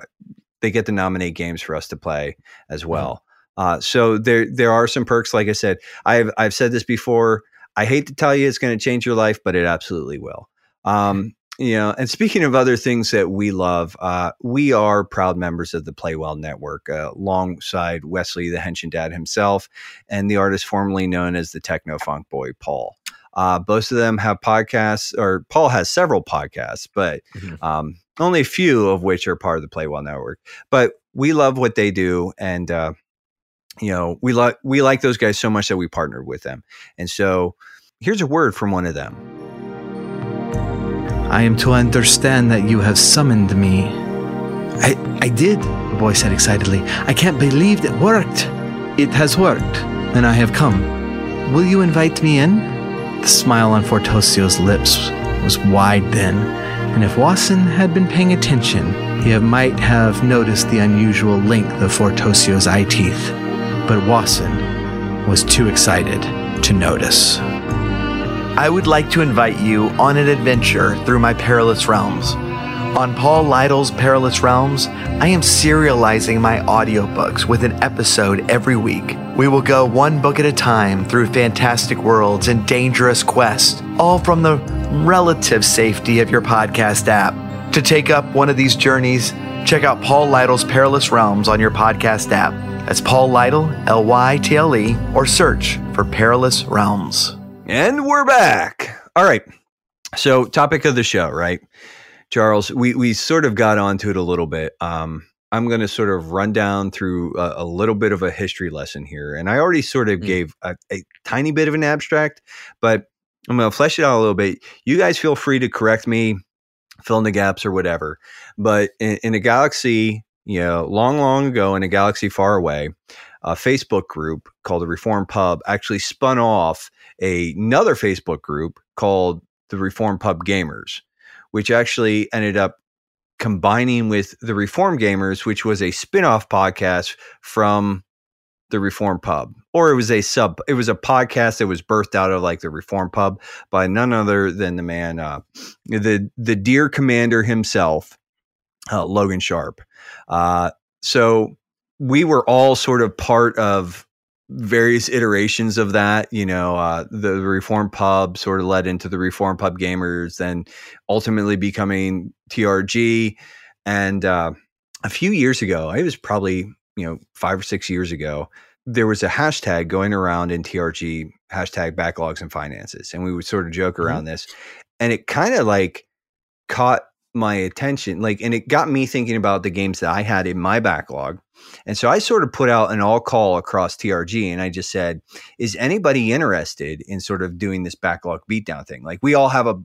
they get to nominate games for us to play as well. Uh, so there there are some perks. Like I said, I've I've said this before. I hate to tell you it's going to change your life, but it absolutely will. Um, you know, and speaking of other things that we love, uh, we are proud members of the Play Well Network, uh, alongside Wesley, the Henshin Dad himself, and the artist formerly known as the Techno Funk Boy, Paul. Uh, both of them have podcasts, or Paul has several podcasts, but Mhm. um, only a few of which are part of the Play Well Network. But we love what they do, and uh, you know, we like we like those guys so much that we partnered with them. And so, here's a word from one of them. I am to understand that you have summoned me. I, I did, the boy said excitedly. I can't believe it worked. It has worked, and I have come. Will you invite me in? The smile on Fortosio's lips was wide then, and if Wasson had been paying attention, he might have noticed the unusual length of Fortosio's eye teeth. But Wasson was too excited to notice. I would like to invite you on an adventure through my perilous realms. On Paul Lytle's Perilous Realms, I am serializing my audiobooks with an episode every week. We will go one book at a time through fantastic worlds and dangerous quests, all from the relative safety of your podcast app. To take up one of these journeys, check out Paul Lytle's Perilous Realms on your podcast app. That's Paul Lytle, L Y T L E, or search for Perilous Realms. And we're back. All right. So, topic of the show, right? Charles, we, we sort of got onto it a little bit. Um, I'm going to sort of run down through a, a, little bit of a history lesson here. And I already sort of mm. gave a, a, tiny bit of an abstract, but I'm going to flesh it out a little bit. You guys feel free to correct me, fill in the gaps or whatever. But in, in a galaxy, you know, long, long ago in a galaxy far away, a Facebook group called the Reformed Pub actually spun off a, another Facebook group called the Reformed Pub Gamers which actually ended up combining with the Reformed Gamers, which was a spin-off podcast from the Reformed Pub. Or it was a sub it was a podcast that was birthed out of like the Reformed Pub by none other than the man uh, the the dear commander himself, uh, Logan Sharp. Uh, so we were all sort of part of various iterations of that. You know, uh, the Reformed Pub sort of led into the Reformed Pub Gamers, then ultimately becoming TRG. And uh, a few years ago, it was probably you know five or six years ago, there was a hashtag going around in TRG hashtag backlogs and finances, and we would sort of joke mm-hmm. around this, and it kind of like caught my attention like and it got me thinking about the games that I had in my backlog and so I sort of put out an all call across TRG and I just said, is anybody interested in sort of doing this backlog beatdown thing? Like we all have a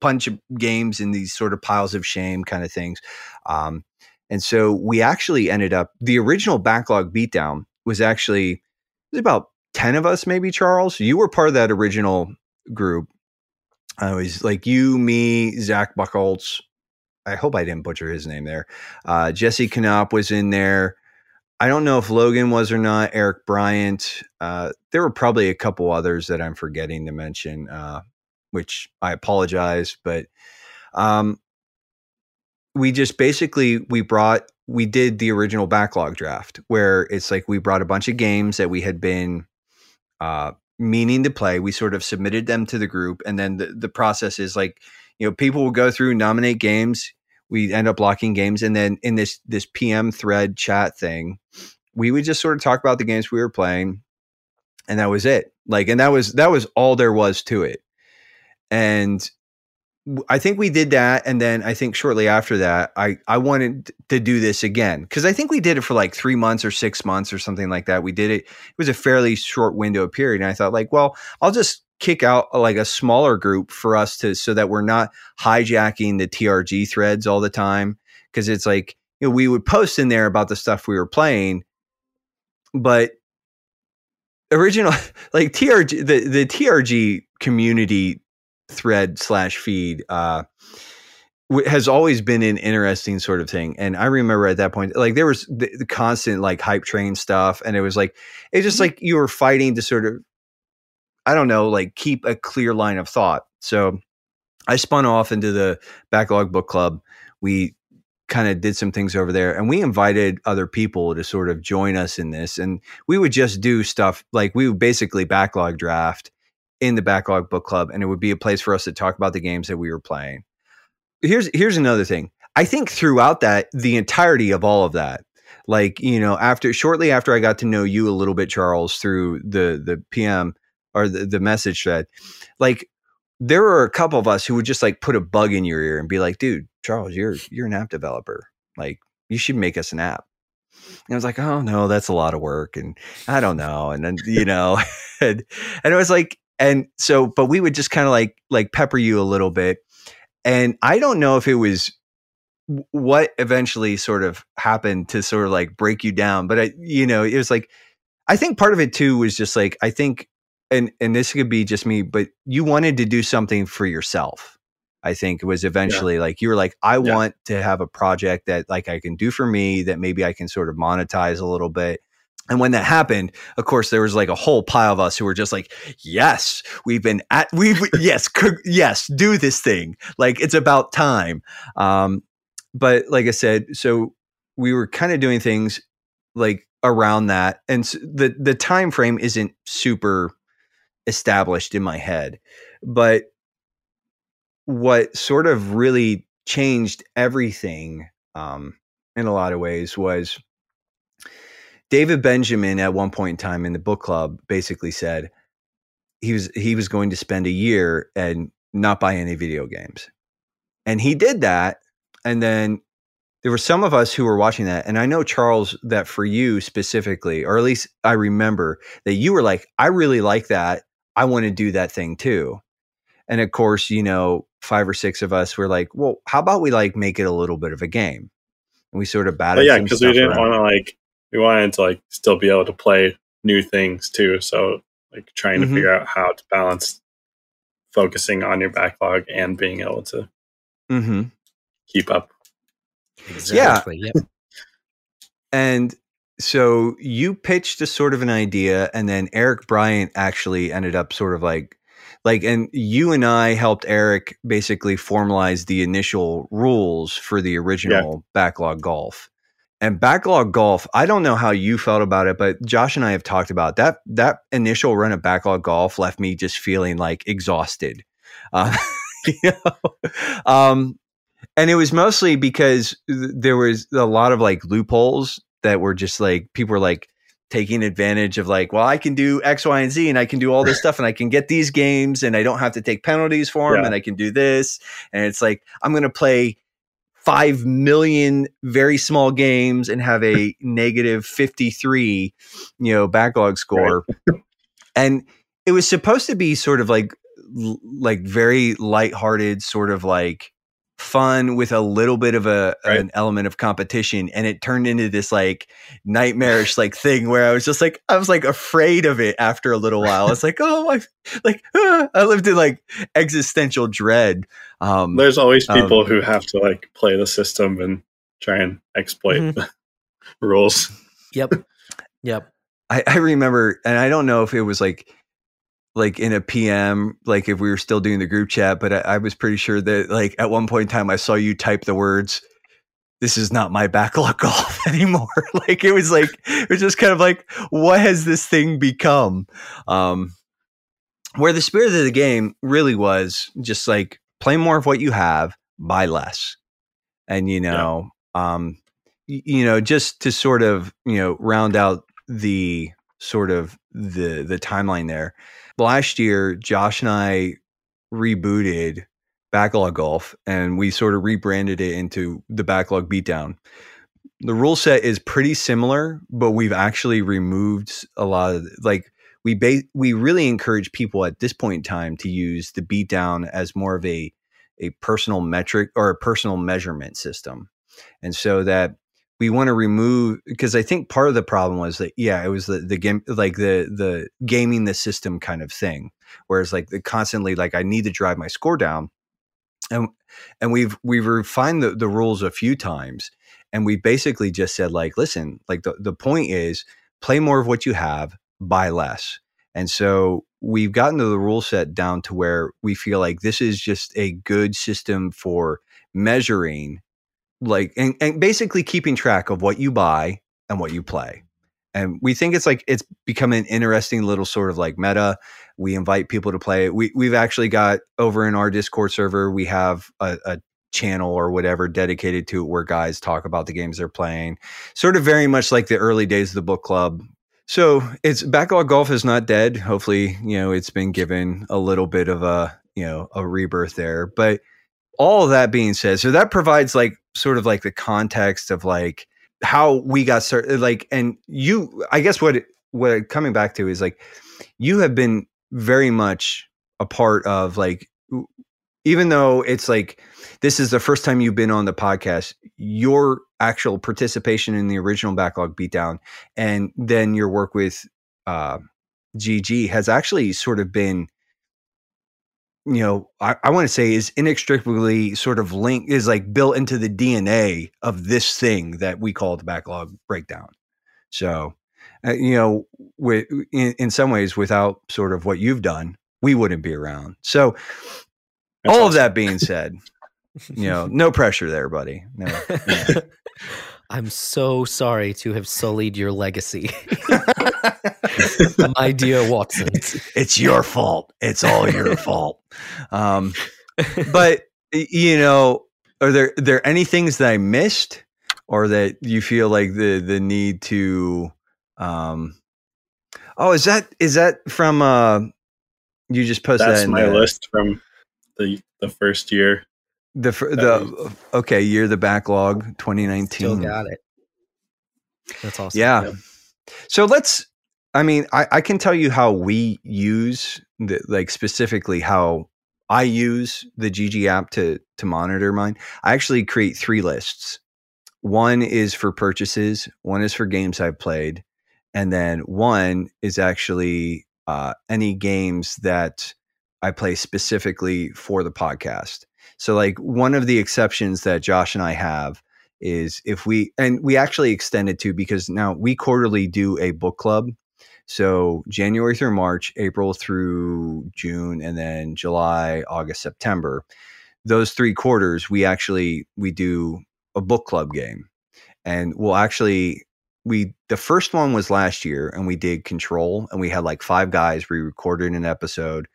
bunch of games in these sort of piles of shame kind of things. Um, and so we actually ended up, the original backlog beatdown was actually, it was about 10 of us, maybe, Charles. You were part of that original group. I was like you, me, Zach Buckholtz. I hope I didn't butcher his name there. Uh, Jesse Knopp was in there. I don't know if Logan was or not. Eric Bryant. Uh, there were probably a couple others that I'm forgetting to mention, uh, which I apologize. But um, we just basically we brought we did the original backlog draft where it's like we brought a bunch of games that we had been uh, meaning to play. We sort of submitted them to the group, and then the the process is like you know people will go through nominate games we end up locking games and then in this this pm thread chat thing we would just sort of talk about the games we were playing and that was it. Like and that was that was all there was to it. And I think we did that, and then I think shortly after that, I I wanted to do this again because I think we did it for like three months or six months or something like that. We did it; it was a fairly short window of period, and I thought like, well, I'll just kick out uh, like a smaller group for us to so that we're not hijacking the TRG threads all the time because it's like you know we would post in there about the stuff we were playing but original like TRG the the TRG community thread slash feed uh has always been an interesting sort of thing and i remember at that point like there was the, the constant like hype train stuff and it was like it's just mm-hmm. like you were fighting to sort of I don't know, like keep a clear line of thought. So I spun off into the backlog book club. We kind of did some things over there and we invited other people to sort of join us in this and we would just do stuff like we would basically backlog draft in the backlog book club and it would be a place for us to talk about the games that we were playing here's here's another thing i think throughout that the entirety of all of that like you know after shortly after i got to know you a little bit charles through the the pm or the, the message thread like there were a couple of us who would just like put a bug in your ear and be like dude charles you're you're an app developer like you should make us an app and I was like, oh no, that's a lot of work. And I don't know. And then, you know, and, and it was like, and so, but we would just kind of like, like pepper you a little bit. And I don't know if it was what eventually sort of happened to sort of like break you down, but I, you know, it was like, I think part of it too was just like, I think and and this could be just me, but you wanted to do something for yourself. I think it was eventually yeah. like you were like, I yeah. want to have a project that like I can do for me that maybe I can sort of monetize a little bit. And when that happened, of course, there was like a whole pile of us who were just like, "Yes, we've been at we yes yes do this thing like it's about time." Um, but like I said, so we were kind of doing things like around that, and the the time frame isn't super established in my head, but what sort of really changed everything um, in a lot of ways was David Benjamin at one point in time in the book club basically said he was he was going to spend a year and not buy any video games. And he did that and then there were some of us who were watching that and I know Charles that for you specifically or at least I remember that you were like I really like that. I want to do that thing too. And of course, you know, five or six of us were like, well, how about we like make it a little bit of a game? And we sort of oh, batted. yeah, because we didn't want to like we wanted to like still be able to play new things too. So like trying to mm-hmm. figure out how to balance focusing on your backlog and being able to mm-hmm. keep up. Exactly. Yeah. Yep. and so you pitched a sort of an idea, and then Eric Bryant actually ended up sort of like like and you and I helped Eric basically formalize the initial rules for the original yeah. backlog golf. And backlog golf, I don't know how you felt about it, but Josh and I have talked about that. That initial run of backlog golf left me just feeling like exhausted. Uh, you know? um, and it was mostly because there was a lot of like loopholes that were just like people were like taking advantage of like, well, I can do X, Y, and Z, and I can do all this stuff, and I can get these games, and I don't have to take penalties for them, yeah. and I can do this, and it's like I'm going to play 5 million very small games and have a negative 53 you know backlog score right. and it was supposed to be sort of like like very lighthearted sort of like fun with a little bit of a right. an element of competition and it turned into this like nightmarish like thing where i was just like i was like afraid of it after a little while i was like oh my like ah. i lived in like existential dread um there's always people um, who have to like play the system and try and exploit mm-hmm. rules yep yep I, I remember and i don't know if it was like like in a PM, like if we were still doing the group chat, but I, I, was pretty sure that like at one point in time I saw you type the words, this is not my backlog golf anymore. like it was like it was just kind of like, what has this thing become? Um where the spirit of the game really was just like play more of what you have, buy less. And you know, yeah. um you know, just to sort of, you know, round out the sort of the the timeline there last year, Josh and I rebooted Backlog Golf and we sort of rebranded it into the Backlog Beatdown. The rule set is pretty similar, but we've actually removed a lot of like we ba- we really encourage people at this point in time to use the beatdown as more of a a personal metric or a personal measurement system. And so that we want to remove because I think part of the problem was that yeah, it was the the game like the the gaming the system kind of thing. Whereas like the constantly like I need to drive my score down. And and we've we've refined the, the rules a few times and we basically just said like listen, like the, the point is play more of what you have, buy less. And so we've gotten to the rule set down to where we feel like this is just a good system for measuring like and, and basically keeping track of what you buy and what you play. And we think it's like it's become an interesting little sort of like meta. We invite people to play. We, we've actually got over in our discord server we have a, a channel or whatever dedicated to it where guys talk about the games they're playing. Sort of very much like the early days of the book club. So it's backlog golf is not dead. Hopefully you know it's been given a little bit of a you know a rebirth there. But all that being said so that provides like sort of like the context of like how we got started like and you i guess what what coming back to is like you have been very much a part of like even though it's like this is the first time you've been on the podcast your actual participation in the original backlog beatdown and then your work with uh, gg has actually sort of been you know, I, I want to say is inextricably sort of linked, is like built into the DNA of this thing that we call the backlog breakdown. So, uh, you know, with in, in some ways, without sort of what you've done, we wouldn't be around. So, That's all of that being said, you know, no pressure there, buddy. No, no. I'm so sorry to have sullied your legacy, my dear Watson. it's it's your fault. It's all your fault. Um, but you know, are there there any things that I missed, or that you feel like the the need to? Um, oh, is that is that from? Uh, you just posted That's that in my the, list from the the first year. The fir- That the okay year the backlog 2019. Still got it. That's awesome. Yeah. Yep. So let's. I mean, I, I can tell you how we use the like specifically how I use the GG app to to monitor mine. I actually create three lists. One is for purchases. One is for games I've played, and then one is actually uh, any games that I play specifically for the podcast. So, like one of the exceptions that Josh and I have is if we and we actually extended to because now we quarterly do a book club so january through march april through june and then july august september those three quarters we actually we do a book club game. And we'll actually we the first one was last year and we did control and we had like five guys we recorded an episode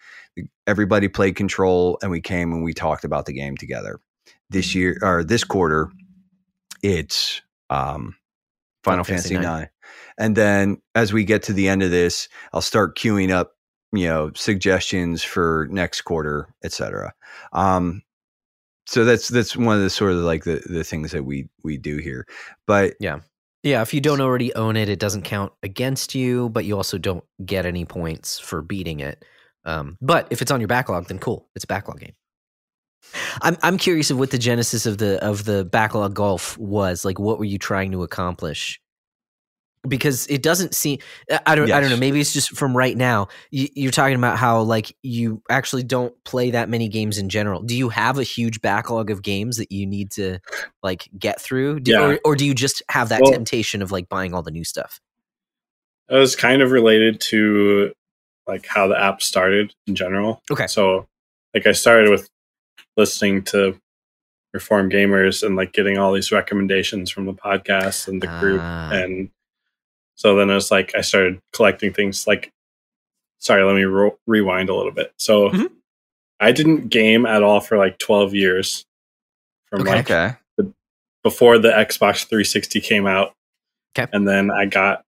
everybody played control and we came and we talked about the game together. This year or this quarter it's um, Final, Fantasy Fantasy. Nine, and then as we get to the end of this, I'll start queuing up, you know, suggestions for next quarter, etc. Um, so that's that's one of the sort of like the the things that we we do here, but Yeah, Yeah, if you don't already own it, it doesn't count against you, but you also don't get any points for beating it. Um, but if it's on your backlog, then cool. It's a backlog game. I'm I'm curious of what the genesis of the of the backlog golf was. Like, what were you trying to accomplish? Because it doesn't seem. I- don't. I don't know. Maybe it's just from right now. You, you're talking about how like you actually don't play that many games in general. Do you have a huge backlog of games that you need to like get through, do, Yeah. or, or do you just have that Well- temptation of like buying all the new stuff? It was kind of related to like how the app started in general. Okay. So like I started with listening to Reformed Gamers and like getting all these recommendations from the podcast and the group Ah. and so then it was like I started collecting things like sorry, let me ro- rewind a little bit. So Mhm. I didn't game at all for like 12 years from Okay. like okay, before the Xbox 360 came out. 'Kay. And then I got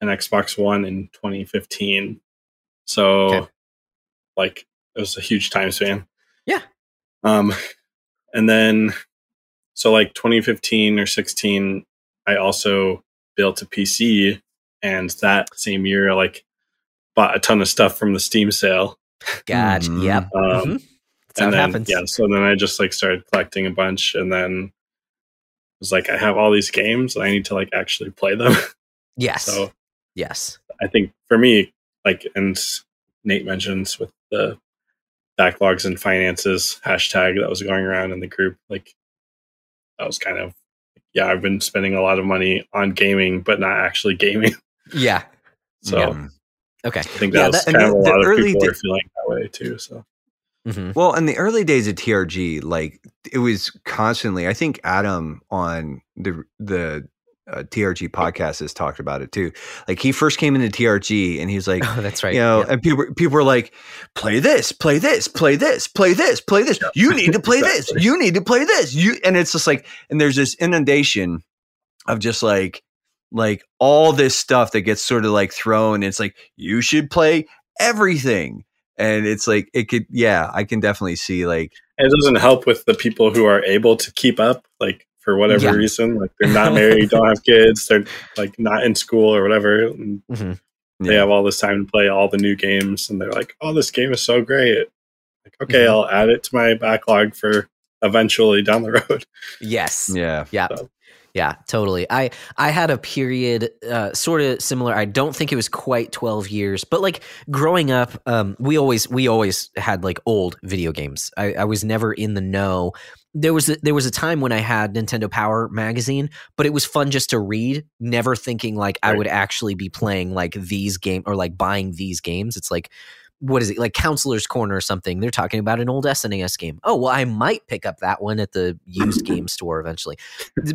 an Xbox One in 2015. So Okay. like it was a huge time span. Yeah. Um and then so like 2015 or 16 I also built a PC and that same year like bought a ton of stuff from the Steam sale. Gotcha. Mhm. Yep. Um Mhm. That's how and it then, happens. Yeah, so then I just like started collecting a bunch, and then it was like I have all these games, and I need to like actually play them. Yes. so yes. I think for me, like, and Nate mentions with the backlogs and finances hashtag that was going around in the group, like that was kind of yeah, I've been spending a lot of money on gaming, but not actually gaming. Yeah. So Yeah. Okay. I think Yeah, that was that- and kind of a the- the lot of people da- are feeling that way too. So hmm Well, in the early days of TRG, like it was constantly. I think Adam on the the uh, TRG podcast has talked about it too. Like he first came into TRG and he was like, Oh, that's right. you know, Yeah. and people people were like, play this, play this, play this, play this, play this. You need to play this. You need to play this. You and it's just like, and there's this inundation of just like like all this stuff that gets sort of like thrown. It's like you should play everything. And it's like it could, yeah, I can definitely see like it doesn't help with the people who are able to keep up, like for whatever Yeah. reason, like they're not married, don't have kids, they're like not in school or whatever. And hmm They have all this time to play all the new games, and they're like, "Oh, this game is so great!" Like, okay, Mhm. I'll add it to my backlog for eventually down the road. Yes. yeah, Yeah. So- Yeah, totally. I I had a period uh, sort of similar. I don't think it was quite 12 years, but like growing up, um, we always we always had like old video games. I, I was never in the know. There was a, there was a time when I had Nintendo Power magazine, but it was fun just to read, never thinking like I would actually be playing like these game or like buying these games. It's like what is it like counselor's corner or something. They're talking about an old snes game. Oh well i might pick up that one at the used game store eventually.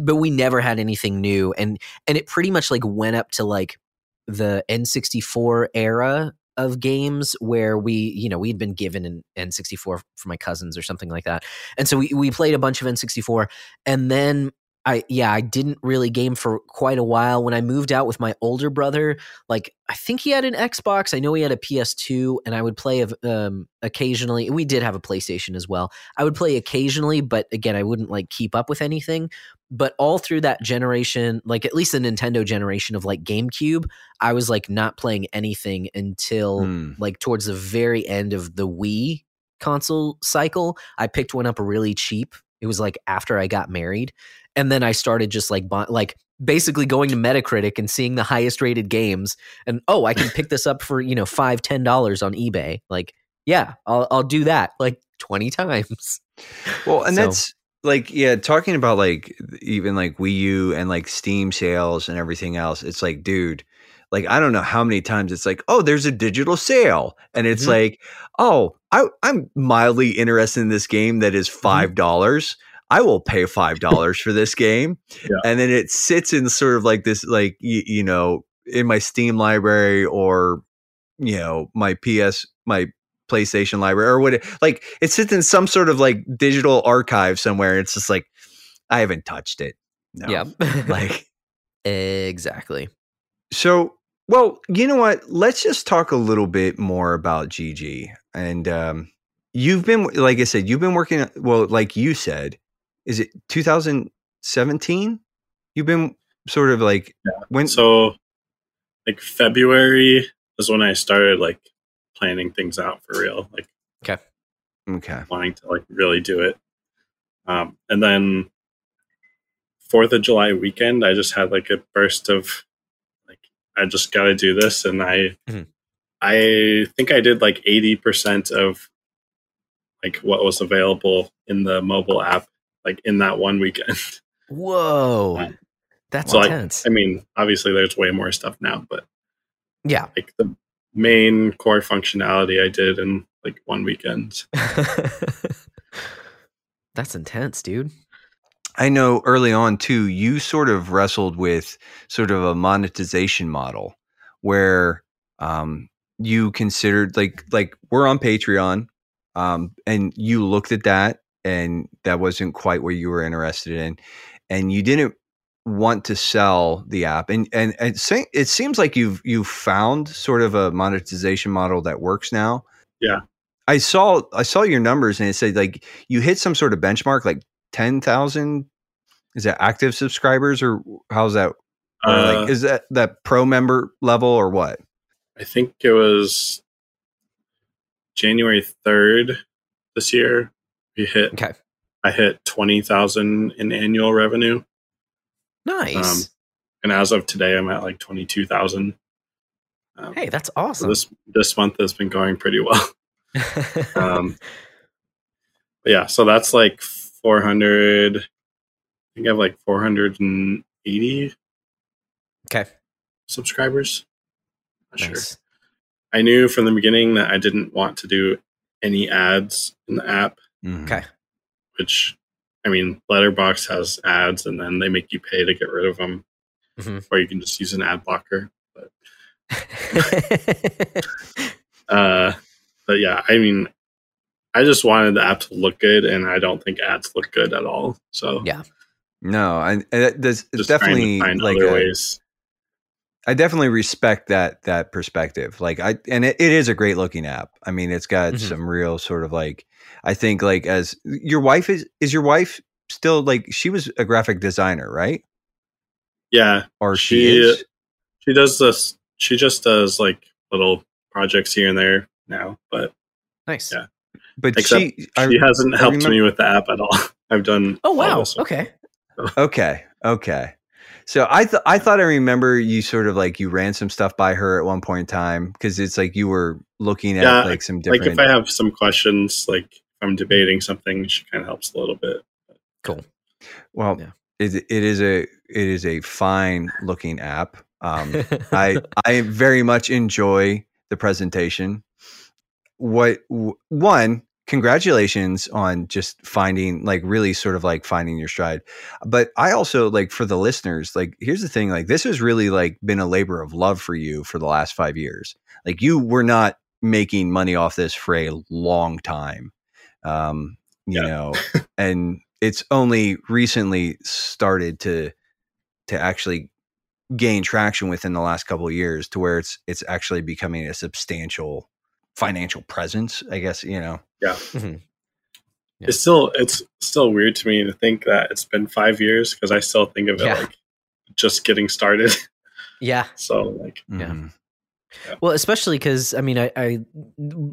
But we never had anything new and and it pretty much like went up to like the n64 era of games where we you know we'd been given an n64 for my cousins or something like that. And so we, we played a bunch of n64 and then I yeah, I didn't really game for quite a while. When I moved out with my older brother, like I think he had an Xbox. I know he had a PS2, and I would play um, occasionally. We did have a PlayStation as well. I would play occasionally, but again, I wouldn't like keep up with anything. But all through that generation, like at least the Nintendo generation of like GameCube, I was like not playing anything until Hmm. like towards the very end of the Wii console cycle. I picked one up really cheap. It was like after I got married, and then I started just like like basically going to Metacritic and seeing the highest rated games, and oh, I can pick this up for you know five ten dollars on eBay. Like, yeah, I'll I'll do that like twenty times. Well, and So- that's like yeah, talking about like even like Wii U and like Steam sales and everything else. It's like, dude, like I don't know how many times it's like, oh, there's a digital sale, and it's Mhm. like, oh, I, I'm mildly interested in this game that is mm-hmm. five dollars. I will pay five dollars for this game, Yeah. and then it sits in sort of like this, like you, you know, in my Steam library or you know my PS my PlayStation library or what it, like it sits in some sort of like digital archive somewhere and it's just like I haven't touched it. No. Yeah, Like exactly. so well, you know what? Let's just talk a little bit more about GG. And um you've been like I said, you've been working well, like you said, is it 2017? You've been sort of like when So, like February is when I started like planning things out for real, like okay. okay, wanting to like really do it. Um, and then Fourth of July weekend, I just had like a burst of like I just got to do this, and I Mhm. I think I did like eighty percent of like what was available in the mobile app, like in that one weekend. Whoa, that's So, intense. I mean, obviously there's way more stuff now, but yeah. like the main core functionality I did in like one weekend. That's intense, dude. I know early on too, you sort of wrestled with sort of a monetization model where um, you considered like like we're on Patreon, um, and you looked at that and that wasn't quite what you were interested in, and you didn't want to sell the app, and and, and say, it seems like you've you've found sort of a monetization model that works now. Yeah. I saw I saw your numbers and it said like you hit some sort of benchmark like ten thousand. Is that active subscribers or how's that? Or Uh, like is that that pro member level or what? I think it was January 3rd this year. We hit, Okay. I hit 20,000 in annual revenue. Nice. And as of today, I'm at like 22,000. Um, hey, that's so awesome. this, this month has been going pretty well. Um, yeah, so that's like 400. I think I have like 480 okay. subscribers. Not sure. I knew from the beginning that I didn't want to do any ads in the app, Mhm. Okay. which I mean, Letterbox has ads and then they make you pay to get rid of them, Mhm. or you can just use an ad blocker. But uh, but yeah, I mean, I just wanted the app to look good, and I don't think ads look good at all. So Yeah. No, and, and there's it's just definitely find like other a- ways. I definitely respect that that perspective. Like I and it, it is a great looking app. I mean, it's got Mhm. some real sort of like I think like as your wife is is your wife still like she was a graphic designer, right? Yeah, Or she, She- is? she does this. She just does like little projects here and there now, but nice. Yeah. But except she I, she hasn't I helped remember- me with the app at all. I've done. Oh all wow. this. Okay. Okay. Okay. So I th- I thought I remember you sort of like you ran some stuff by her at one point in time because it's like you were looking at Yeah, like some different. Like if I have some questions, like if I'm debating something, she kind of helps a little bit. Cool. well, Yeah. it, it is a it is a fine looking app. Um, I I very much enjoy the presentation. What w- one? Congratulations on just finding like really sort of like finding your stride. But I also like for the listeners, like here's the thing, like this has really like been a labor of love for you for the last 5 years. Like you were not making money off this for a long time. Um, you Yeah. know, and it's only recently started to to actually gain traction within the last couple of years to where it's it's actually becoming a substantial financial presence i guess you know Mhm. Yeah. It's still it's still weird to me to think that it's been five years because I still think of it Yeah. like just getting started. Yeah. so like Yeah. Mhm. Well, especially because I mean, I, I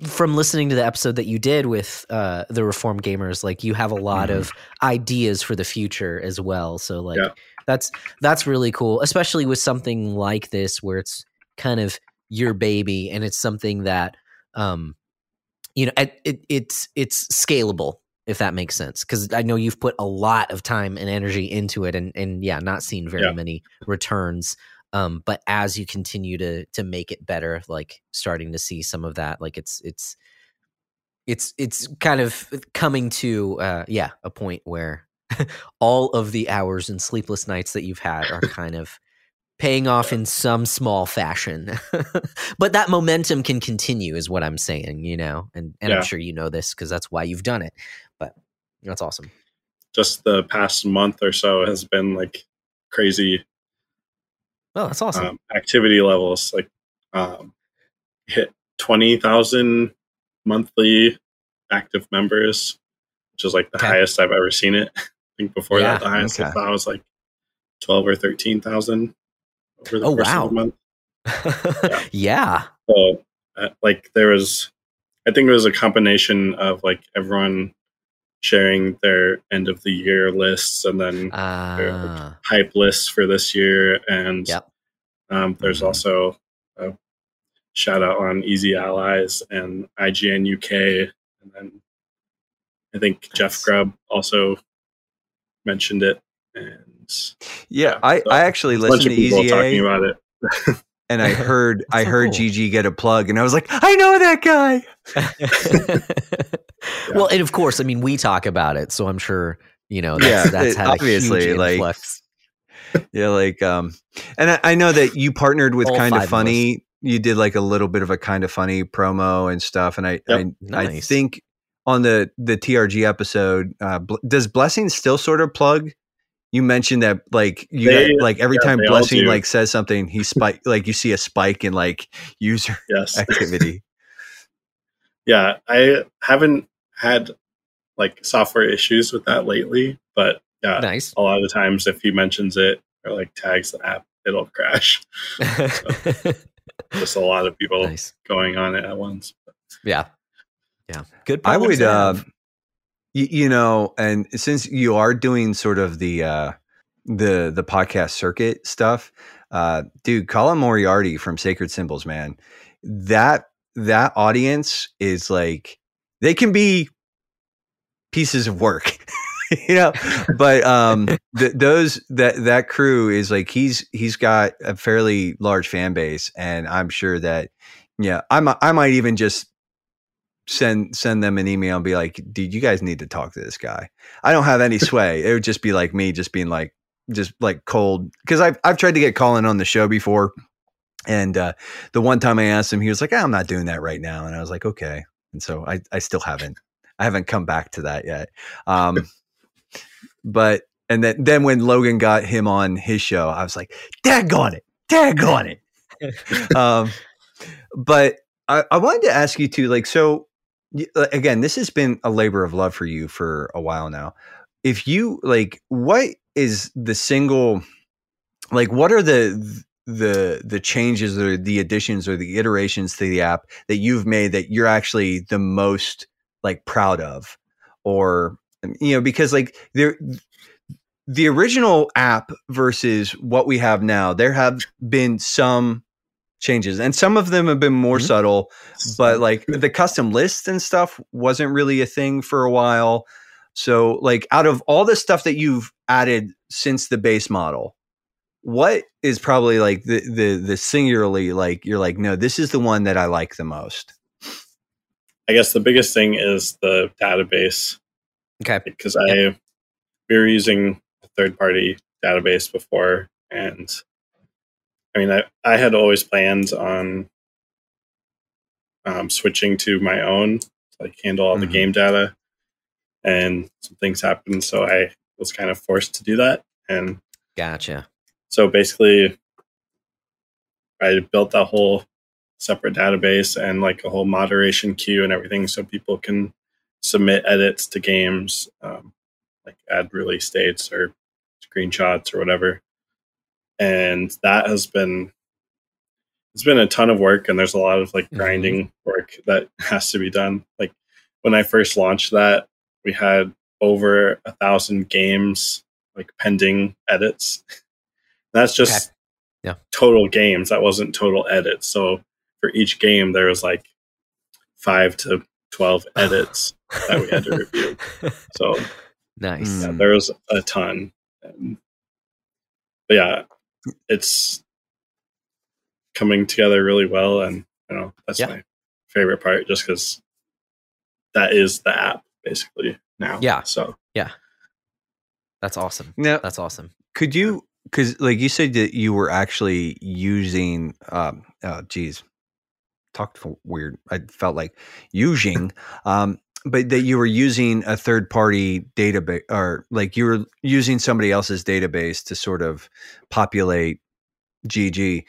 from listening to the episode that you did with uh, the Reformed Gamers, like you have a lot Mhm. of ideas for the future as well. So like Yeah. that's that's really cool, especially with something like this where it's kind of your baby and it's something that um you know it, it it's it's scalable if that makes sense because I know you've put a lot of time and energy into it and and yeah, not seen very Yeah. many returns um but as you continue to to make it better like starting to see some of that like it's it's it's it's kind of coming to uh yeah a point where all of the hours and sleepless nights that you've had are kind of paying off in some small fashion but that momentum can continue is what i'm saying you know and and Yeah. i'm sure you know this because that's why you've done it but that's awesome just the past month or so has been like crazy oh that's awesome um, activity levels. Like um, hit twenty thousand monthly active members, which is like the Okay. highest I've ever seen it. I think before Yeah. that, the highest I Okay. thought was like twelve or thirteen thousand over the Oh, wow. month. yeah So, uh, like, there was, I think it was a combination of like everyone sharing their end of the year lists and then uh, hype lists for this year. And Yep. um, there's Mhm. also a shout out on Easy Allies and IGN UK. And then I think Jeff Nice. Grubb also mentioned it. And yeah Yeah, i so i actually listened to people easy talking about it. and i heard i so heard cool. gg get a plug and i was like i know that guy well, and of course, I mean, we talk about it, so I'm sure you know that's, Yeah, that's it- had obviously, a huge like, influx. yeah like um and i, I know that you partnered with All kind five of of funny you did like a little bit of a kind of funny promo and stuff and i Yep. I, I think on the the trg episode uh Bl- does blessing still sort of plug you mentioned that like you They- got, like every yeah, time blessing like says something he spike like you see a spike in like user yes. activity yeah, I haven't had like software issues with that lately, but yeah, nice. a lot of the times if he mentions it or like tags the app, it'll crash. Just a lot of people nice. going on it at once. Yeah. Yeah. Good. I would, uh, have. You, you know, and since you are doing sort of the uh, the the podcast circuit stuff, uh, dude, Colin Moriarty from Sacred Symbols, man, that that audience is like they can be pieces of work. you know but um th- those that that crew is like he's he's got a fairly large fan base and i'm sure that yeah i might i might even just send send them an email and be like dude you guys need to talk to this guy. I don't have any sway. It would just be like me just being like just like cold because i've i've tried to get colin on the show before and uh the one time i asked him he was like "Ah, i'm not doing that right now and i was like okay. And so i i still haven't i haven't come back to that yet. Um but and then then when logan got him on his show i was like dag on it dag on it. Um but I, I wanted to ask you too like so Uh, again this has been a labor of love for you for a while now. If you like what is the single like what are the the the changes or the additions or the iterations to the app that you've made that you're actually the most like proud of? Or um, you know because like there the original app versus what we have now, there have been some changes, and some of them have been more Mhm. subtle. But like the custom lists and stuff wasn't really a thing for a while. So, like, out of all the stuff that you've added since the base model, what is probably like the the the singularly like you're like, no, this is the one that I like the most. I guess the biggest thing is the database Okay. because I we were using a third party database before and I mean I, I had always planned on um, switching to my own to like handle all the Mhm. game data and some things happened so I was kind of forced to do that and Gotcha. so basically I built that whole separate database and like a whole moderation queue and everything so people can submit edits to games, um, like add release dates or screenshots or whatever. And that has been it's been a ton of work and there's a lot of like Mhm. grinding work that has to be done. Like when I first launched that, we had over a thousand games like pending edits. That's just Okay. Yeah. total games. That wasn't total edits. So for each game, there was like five to twelve edits that we had to review. So nice. yeah, there was a ton. And, but yeah, it's coming together really well, and you know that's Yeah. my favorite part, just because that is the app basically now. Yeah. So yeah. That's awesome. Now, That's awesome. could you because like you said that you were actually using um oh geez talked f- weird i felt like using um but that you were using a third party database or like you were using somebody else's database to sort of populate gg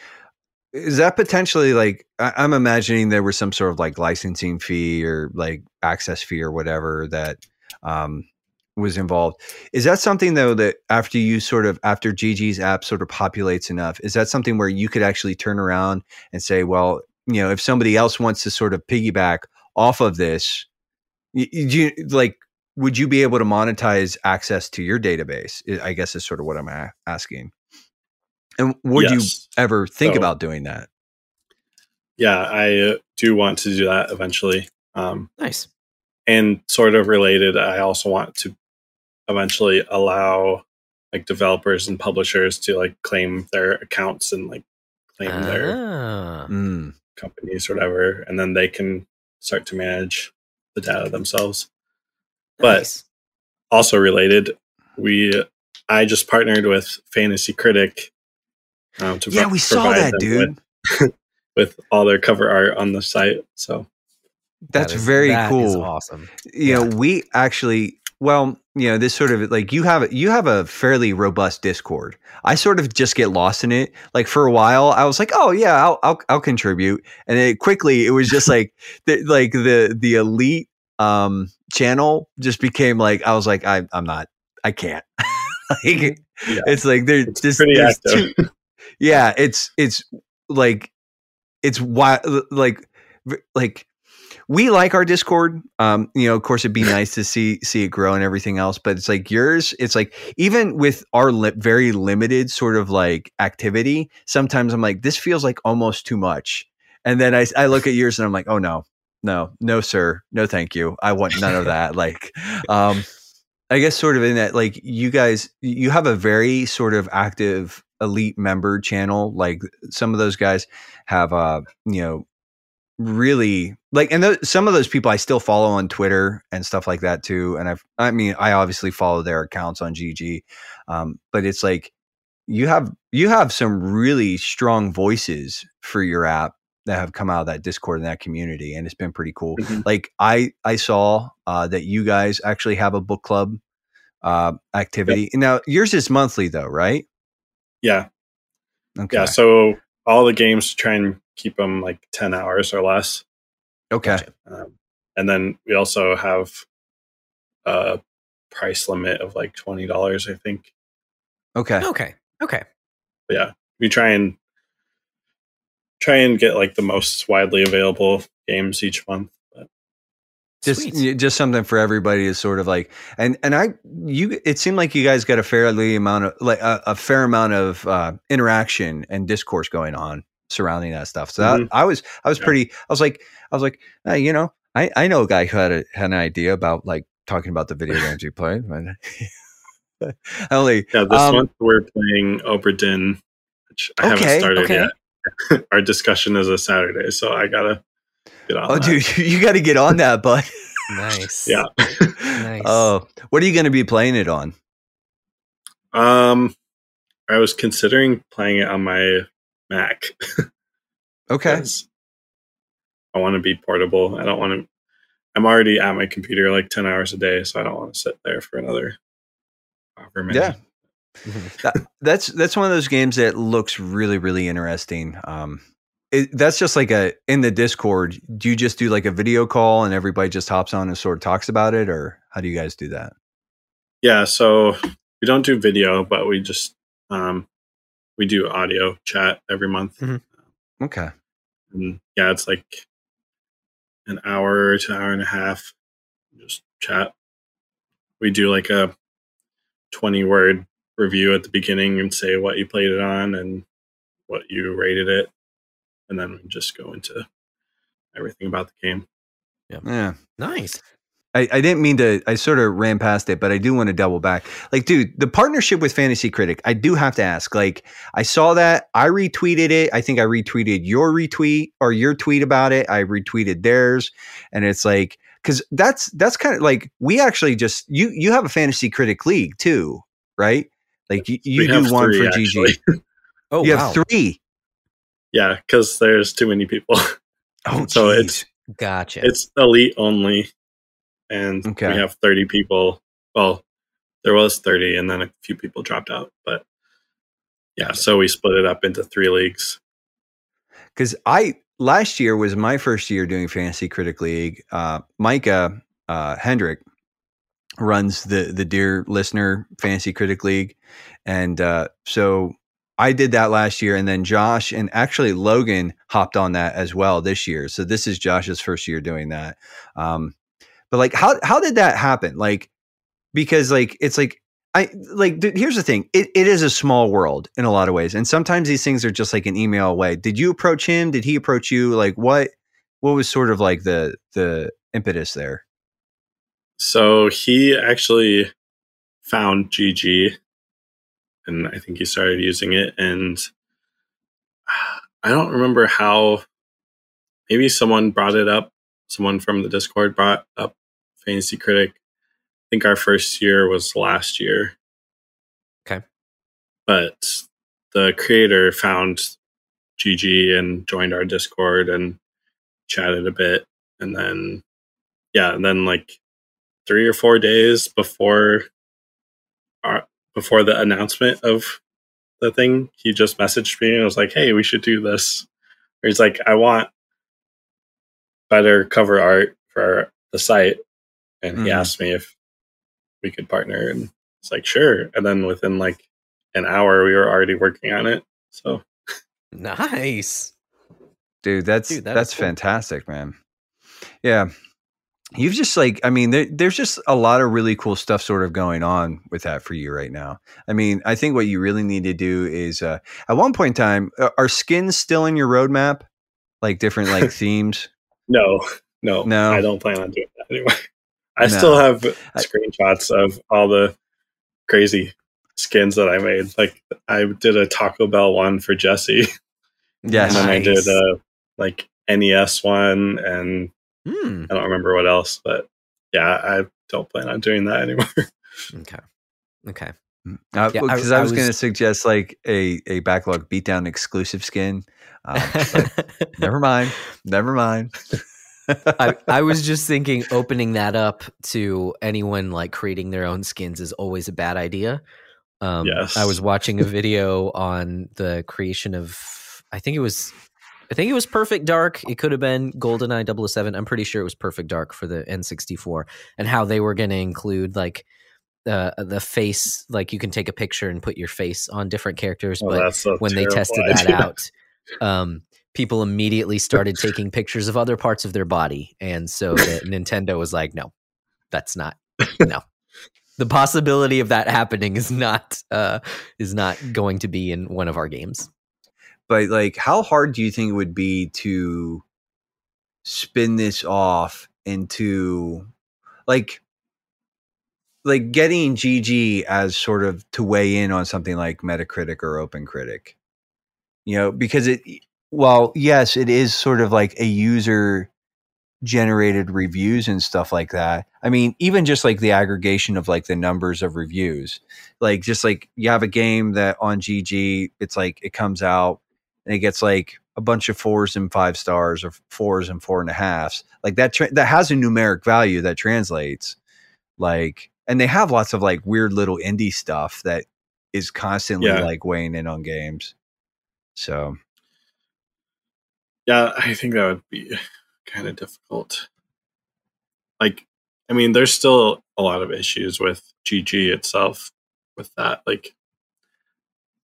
is that potentially like i'm imagining there was some sort of like licensing fee or like access fee or whatever that um was involved. Is that something though that after you sort of after gg's app sort of populates enough is that something where you could actually turn around and say well you know if somebody else wants to sort of piggyback off of this do you like would you be able to monetize access to your database i I guess is sort of what i'm a- asking and would you ever think So- about doing that yeah, I uh, do want to do that eventually. Um, Nice. and sort of related, I also want to eventually allow like developers and publishers to like claim their accounts and like claim their Ah. Mm. companies or whatever, and then they can start to manage the data themselves. But also related, we I just partnered with Fantasy Critic. Um, to yeah pro- we saw that dude with, with all their cover art on the site. So that's That is- very that is cool awesome. you Yeah. know we actually well you know this sort of like you have you have a fairly robust discord. I sort of just get lost in it. Like for a while i was like oh yeah i'll i'll, I'll contribute. And then quickly it was just like the like the the elite um channel just became like i was like i i'm not i can't. Like Yeah. it's like there It's just two- yeah it's it's like it's why like like we like our discord. Um you know of course it'd be nice to see see it grow and everything else but it's like yours it's like even with our li- very limited sort of like activity sometimes i'm like this feels like almost too much. And then i i look at yours and i'm like oh no no no sir no thank you. I want none of that like um i guess sort of in that like you guys you have a very sort of active elite member channel like some of those guys have uh you know really like and th- some of those people i still follow on twitter and stuff like that too and i've i mean i obviously follow their accounts on gg um but it's like you have you have some really strong voices for your app that have come out of that discord and that community and it's been pretty cool. Mhm. like i i saw uh that you guys actually have a book club uh activity. Now yours is monthly though right? Yeah, okay. yeah. So all the games try and keep them like ten hours or less. okay Um, and then we also have a price limit of like twenty dollars, I think. okay Okay. Okay. But yeah, we try and try and get like the most widely available games each month. But just Sweet. just something for everybody is sort of like and and I you it seemed like you guys got a fairly amount of like a, a fair amount of uh, interaction and discourse going on surrounding that stuff. So that, Mhm. I was I was Yeah. pretty I was like I was like hey, you know I I know a guy who had a, had an idea about like talking about the video games you play. But only Yeah, this um, month we're playing Obra Dinn, which I Okay, haven't started okay. yet. Our discussion is a Saturday, so I gotta get on. oh that. dude you got to get on that, bud. nice. Yeah. Nice. Oh, what are you going to be playing it on? Um, I was considering playing it on my Mac. okay. I want to be portable. I don't want to. I'm already at my computer like ten hours a day, so I don't want to sit there for another however many. Yeah. That- that's that's one of those games that looks really really interesting. Um, it, that's just like a in the Discord. Do you just do like a video call and everybody just hops on and sort of talks about it, or how do you guys do that? Yeah, so we don't do video, but we just um we do audio chat every month. Mm-hmm. Okay. And yeah, it's like an hour to hour and a half just chat. We do like a 20 word review at the beginning and say what you played it on and what you rated it. And then we just go into everything about the game. Yeah. Yeah. Nice. I, I didn't mean to. I sort of ran past it, but I do want to double back. Like, dude, the partnership with Fantasy Critic, I do have to ask. Like, I saw that. I retweeted it. I think I retweeted your retweet or your tweet about it. I retweeted theirs, and it's like because that's that's kind of like we actually just you you have a Fantasy Critic league too, right? Like you, you do one three, for actually. GG. Oh, you wow. have three. Yeah, because there's too many people. Oh, So geez. it's- Gotcha. it's elite only. And Okay. we have 30 people. Well, there was 30 and then a few people dropped out. But yeah, so we split it up into three leagues. because I last year was my first year doing Fantasy Critic League. Uh, Micah uh, Hendrick runs the the Dear Listener Fantasy Critic League, and uh, so I did that last year, and then Josh and actually Logan hopped on that as well this year. So this is Josh's first year doing that. Um, but like, how how did that happen? Like, because like it's like I like dude, here's the thing. It, it is a small world in a lot of ways. And sometimes these things are just like an email away. Did you approach him? Did he approach you? Like what what was sort of like the the impetus there? So he actually found GG and I think he started using it. And I don't remember how, maybe someone brought it up. Someone from the Discord brought up Fantasy Critic. I think our first year was last year. Okay. But the creator found GG and joined our Discord and chatted a bit. And then, yeah, and then like three or four days before our before the announcement of the thing, he just messaged me and was like, "Hey, we should do this." Or he's like, "I want better cover art for the site," and he Mhm. asked me if we could partner, and it's like, "Sure." And then within like an hour, we were already working on it. So nice. Dude, that's Dude, that is that's cool. fantastic, man. Yeah. You've just like, I mean, there, there's just a lot of really cool stuff sort of going on with that for you right now. I mean, I think what you really need to do is, uh, at one point in time, uh, are skins still in your roadmap? Like different like themes? No, no, No. I don't plan on doing that anymore. I No. still have screenshots of all the crazy skins that I made. Like I did a Taco Bell one for Jesse, Yes. and then I did a like NES one, and Hmm. I don't remember what else. But yeah, I don't plan on doing that anymore. Okay. Okay. Because Yeah, I- I, I was, going to suggest like a, a backlog beatdown exclusive skin. Um, never mind. Never mind. I, I was just thinking opening that up to anyone like creating their own skins is always a bad idea. Um, Yes. I was watching a video on the creation of, I think it was, I think it was Perfect Dark. It could have been GoldenEye 007. I'm pretty sure it was Perfect Dark for the N64 and how they were going to include like uh, the face, like you can take a picture and put your face on different characters. Oh, but a when they tested that out, um, people immediately started taking pictures of other parts of their body, and so Nintendo was like, "No, that's not no." the possibility of that happening is not uh, is not going to be in one of our games. But like, how hard do you think it would be to spin this off into like like getting GG as sort of to weigh in on something like Metacritic or OpenCritic? You know, because it well, yes, it is sort of like a user generated reviews and stuff like that. I mean, even just like the aggregation of like the numbers of reviews, like just like you have a game that on GG, it's like it comes out and it gets like a bunch of fours and five stars or fours and four and a halfs. Like that, tra- that has a numeric value that translates. Like, and they have lots of like weird little indie stuff that is constantly yeah. like weighing in on games. So, yeah, I think that would be kind of difficult. Like, I mean, there's still a lot of issues with GG itself with that. Like,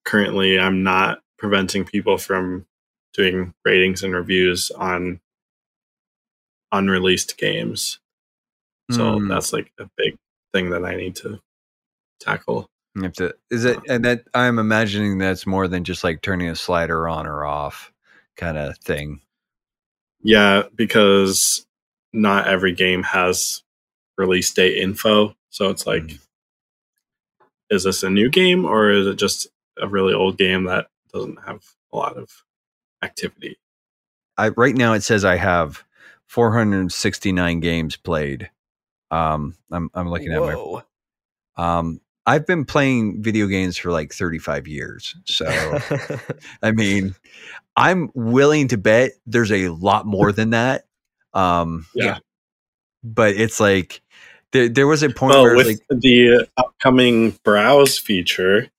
currently, I'm not preventing people from doing ratings and reviews on unreleased games. So mm. that's like a big thing that I need to tackle. You have to, is it, and that I'm imagining that's more than just like turning a slider on or off kind of thing. Yeah, because not every game has release date info. So it's like, mm. is this a new game or is it just a really old game that doesn't have a lot of activity? I right now it says I have 469 games played. Um, I'm I'm looking Whoa. at my. Um, I've been playing video games for like 35 years. So, I mean, I'm willing to bet there's a lot more than that. Um, yeah. yeah. But it's like there, there was a point well, where with like, the upcoming browse feature,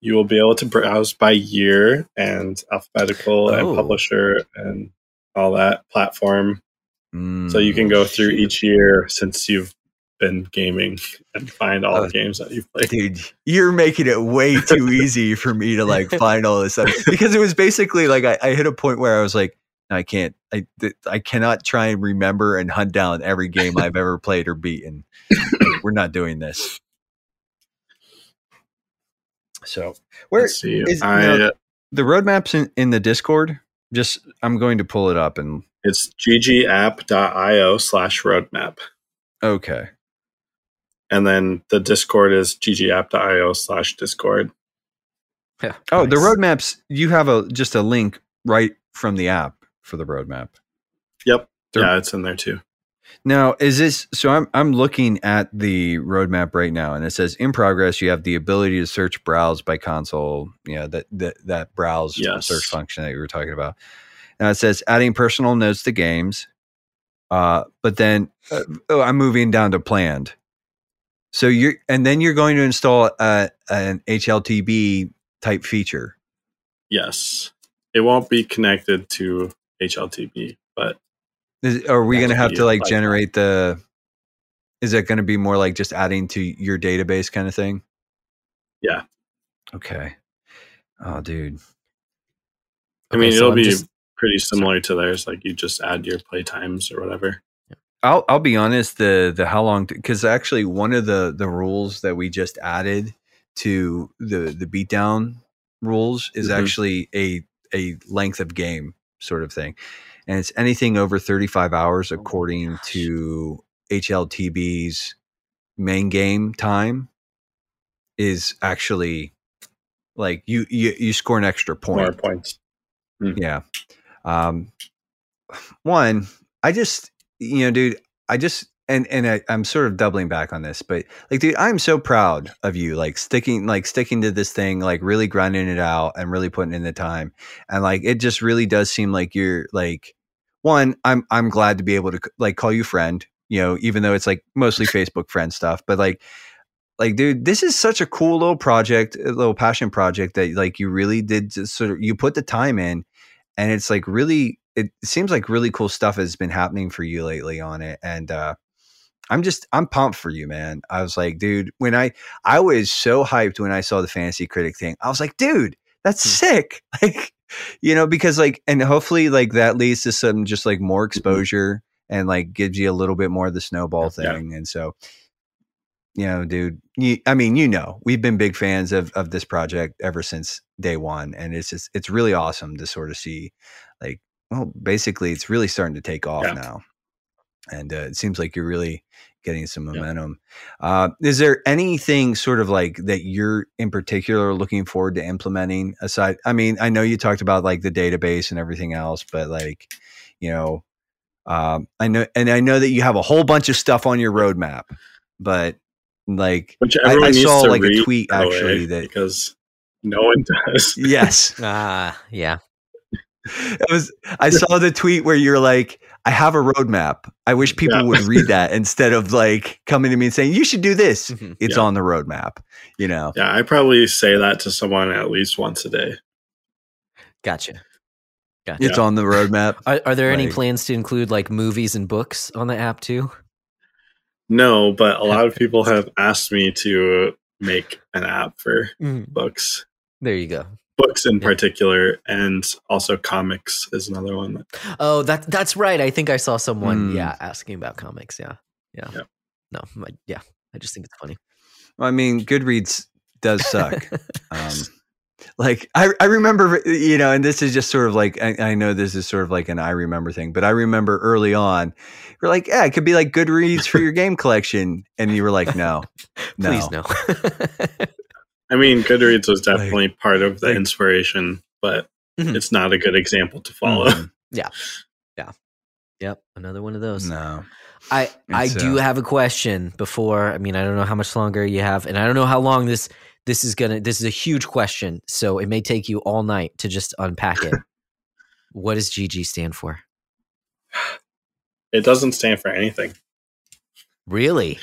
you will be able to browse by year and alphabetical oh. and publisher and all that platform. Mm, so you can go through shoot. each year since you've been gaming and find all uh, the games that you've played. Dude, you're making it way too easy for me to like find all this stuff because it was basically like I, I hit a point where I was like, I can't, I, I cannot try and remember and hunt down every game I've ever played or beaten. We're not doing this. So where is I, know, the roadmaps in, in the Discord? Just I'm going to pull it up and it's ggapp.io slash roadmap. Okay and then the Discord is ggapp.io slash Discord. Yeah. Oh, nice. the roadmaps. You have a just a link right from the app for the roadmap. Yep. They're, yeah, it's in there too. Now, is this so? I'm I'm looking at the roadmap right now, and it says in progress. You have the ability to search, browse by console. Yeah, that that that browse yes. search function that you were talking about. Now it says adding personal notes to games. Uh, but then uh, oh, I'm moving down to planned. So you're, and then you're going to install a, an HLTB type feature. Yes, it won't be connected to HLTB, but is, are we going to have to like generate the? Is it going to be more like just adding to your database kind of thing? Yeah. Okay. Oh, dude. I mean, it'll be just, pretty similar to theirs. Like you just add your play times or whatever. I'll I'll be honest. The the how long because actually one of the the rules that we just added to the the beatdown rules is mm-hmm. actually a a length of game sort of thing, and it's anything over thirty five hours oh according oh to HLTB's main game time is actually like you you you score an extra point. More points. Mm. Yeah. Um, one, I just you know, dude, I just and and I, am sort of doubling back on this, but like, dude, I'm so proud of you, like sticking, like sticking to this thing, like really grinding it out and really putting in the time, and like it just really does seem like you're like one. I'm I'm glad to be able to like call you friend, you know, even though it's like mostly Facebook friend stuff, but like like dude this is such a cool little project a little passion project that like you really did sort of you put the time in and it's like really it seems like really cool stuff has been happening for you lately on it and uh i'm just i'm pumped for you man i was like dude when i i was so hyped when i saw the fantasy critic thing i was like dude that's hmm. sick like you know, because like, and hopefully, like that leads to some just like more exposure and like gives you a little bit more of the snowball Yeah. thing. And so, you know, dude, you, I mean, you know, we've been big fans of of this project ever since day one, and it's just it's really awesome to sort of see, like, well, basically, it's really starting to take off Yeah. now, and uh, it seems like you're really getting some Yeah. momentum. Uh, is there anything sort of like that you're in particular looking forward to implementing aside? I mean, I know you talked about like the database and everything else, but like, you know, um, I know, and I know that you have a whole bunch of stuff on your roadmap, but like, Which I- I saw, like, a tweet, by the way, actually, that- because no one does. yes, Ah, yeah. It was. I saw the tweet where you're like, I have a roadmap. I wish people Yeah. would read that instead of like coming to me and saying you should do this. Mhm. It's Yeah. on the roadmap, you know. Yeah, I probably say that to someone at least once a day. Gotcha. Gotcha. It's on the roadmap. Are, are there any plans to include like movies and books on the app too? No, but a lot of people have asked me to make an app for books, There you go. Books in Yeah. particular, and also comics is another one. That, Oh, that that's right. I think I saw someone, Hmm. yeah, asking about comics. Yeah, yeah, Yeah. no, my, yeah. I just think it's funny. I mean, Goodreads does suck. um, like I, I remember, you know, and this is just sort of like I, I know this is sort of like an I remember thing, but I remember early on, you're like, yeah, it could be like Goodreads for your game collection, and you were like, no, no, Please no. I mean, Goodreads was definitely part of the like- inspiration, but Mhm. it's not a good example to follow. Mhm. Yeah. Yeah. Yep, another one of those. no. I I It's, do uh, have a question before. I mean, I don't know how much longer you have, and I don't know how long this this is gonna. This is a huge question, so it may take you all night to just unpack it. what does GG stand for? It doesn't stand for anything. Really?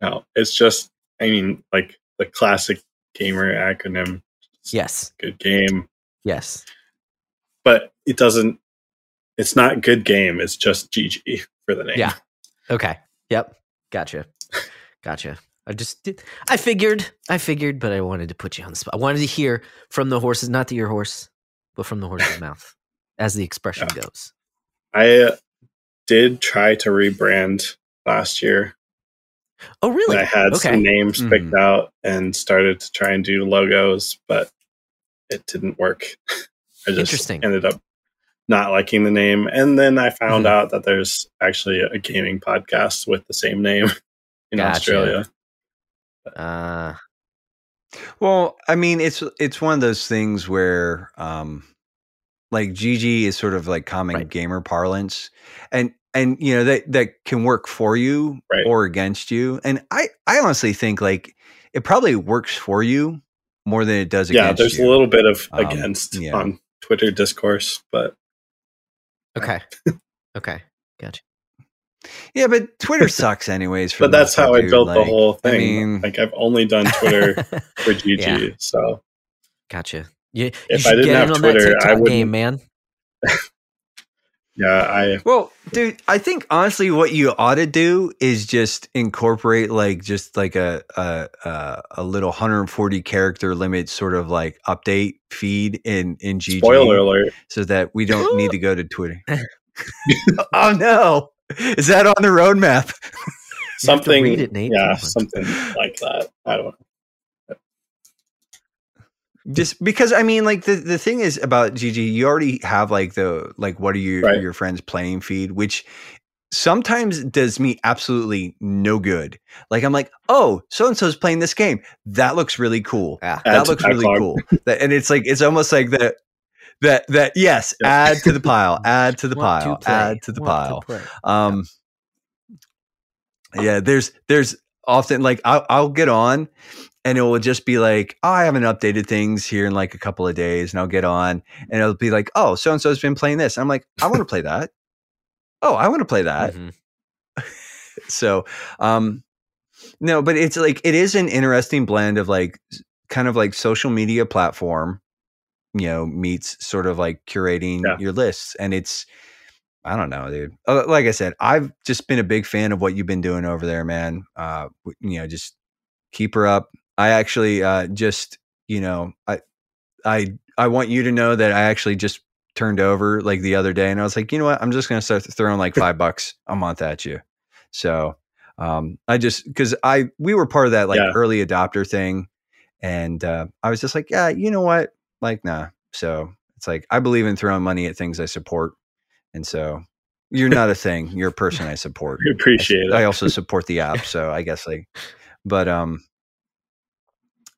No, it's just, I mean, like the classic gamer acronym, Yes. good game, Yes. but it doesn't, it's not good game. It's just GG for the name. Yeah. Okay. Yep. Gotcha. Gotcha. I just did. I figured. I figured, but I wanted to put you on the spot. I wanted to hear from the horses, not to your horse, but from the horse's mouth, as the expression Yeah. goes. I uh, did try to rebrand last year. Oh, really? I had okay. some names picked Mhm. out and started to try and do logos, but it didn't work. I just Interesting. ended up not liking the name. And then I found Mhm. out that there's actually a gaming podcast with the same name in Gotcha. Australia. Uh, Well, I mean, it's it's one of those things where, um, like GG is sort of like common Right. gamer parlance, and and you know that that can work for you Right. or against you. And I I honestly think like it probably works for you more than it does Yeah, there's you. a little bit of Um, against yeah. on Twitter discourse, but okay. okay. Gotcha. yeah, but Twitter sucks anyways. For but that's how part, I dude. built the Like, whole I thing. mean- like I've only done Twitter for GG, Yeah. so Gotcha. You, you If I should didn't get have on Twitter, that I wouldn't- game, man. Yeah, I Well, dude, I think honestly, what you ought to do is just incorporate like just like a a a, a little 140 character limit sort of like update feed in in GG, spoiler alert. so that we don't need to go to Twitter. oh no, is that on the roadmap? You have to Something read it, Nate. yeah, something like that. I don't know. Just because I mean, like the the thing is about GG, you already have like the like what are your Right. your friends playing feed, which sometimes does me absolutely no good. Like I'm like, oh, so and so's playing this game. That looks really cool. Yeah. That looks really backlog. cool. That, and it's like it's almost like that. That that yes, Yep. add to the pile, add to the Want pile, play, add to the want pile. play. Um, yeah, there's there's often like I'll, I'll get on, and it will just be like, oh, I haven't updated things here in like a couple of days, and I'll get on, and it'll be like, oh, so and so's been playing this. I'm like, I want to play that. Oh, I want to play that. Mhm. So, um, no, but it's like it is an interesting blend of like kind of like social media platform, you know, meets sort of like curating Yeah. your lists, and it's. I don't know, dude. Uh, Like I said, I've just been a big fan of what you've been doing over there, man. Uh, you know, just keep her up. I actually uh, just, you know, I I I want you to know that I actually just turned over like the other day, and I was like, you know what, I'm just gonna start throwing like five bucks a month at you. So um, I just because I we were part of that like Yeah. early adopter thing, and uh, I was just like, yeah, you know what, like nah. So it's like I believe in throwing money at things I support, and so you're not a thing. You're a person I support. We appreciate it. I also support the app, so I guess like, but um,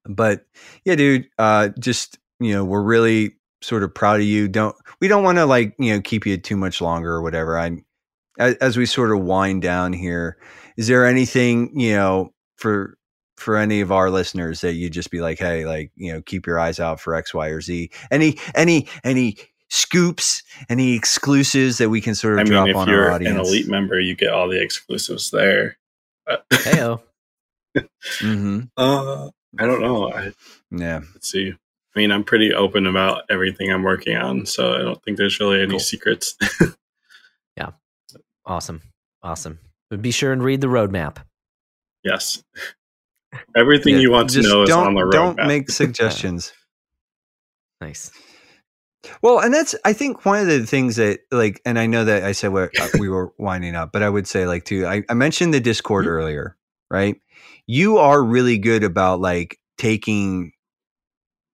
but yeah, dude, uh, just you know, we're really sort of proud of you. Don't we don't want to like you know keep you too much longer or whatever. I as, as we sort of wind down here, is there anything you know for for any of our listeners that you just be like, hey, like you know, keep your eyes out for X, Y, or Z. Any any any scoops, any exclusives that we can sort of I mean, drop if on you're our an audience? elite member, you get all the exclusives there. But, Heyo. hmm uh, I don't know. I, Yeah. let's see. I mean, I'm pretty open about everything I'm working on, so I don't think there's really any Cool. secrets. Yeah. Awesome. Awesome. But be sure and read the roadmap. yes, everything Yeah, you want to know is on the roadmap. Don't make suggestions. Nice. well, and that's I think one of the things that like, and I know that I said what uh, we were winding up, but I would say like too. I, I mentioned the Discord Mm-hmm. earlier, right? You are really good about like taking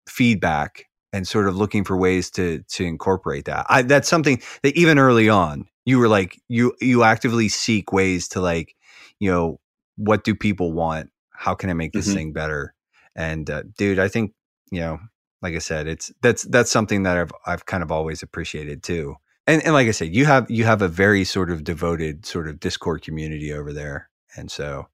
feedback and sort of looking for ways to to incorporate that. I, that's something that even early on you were like you you actively seek ways to like you know what do people want? How can I make this Mhm. thing better? And uh, dude, I think you know, like I said, it's that's that's something that I've I've kind of always appreciated too. And and like I said, you have you have a very sort of devoted sort of Discord community over there, and so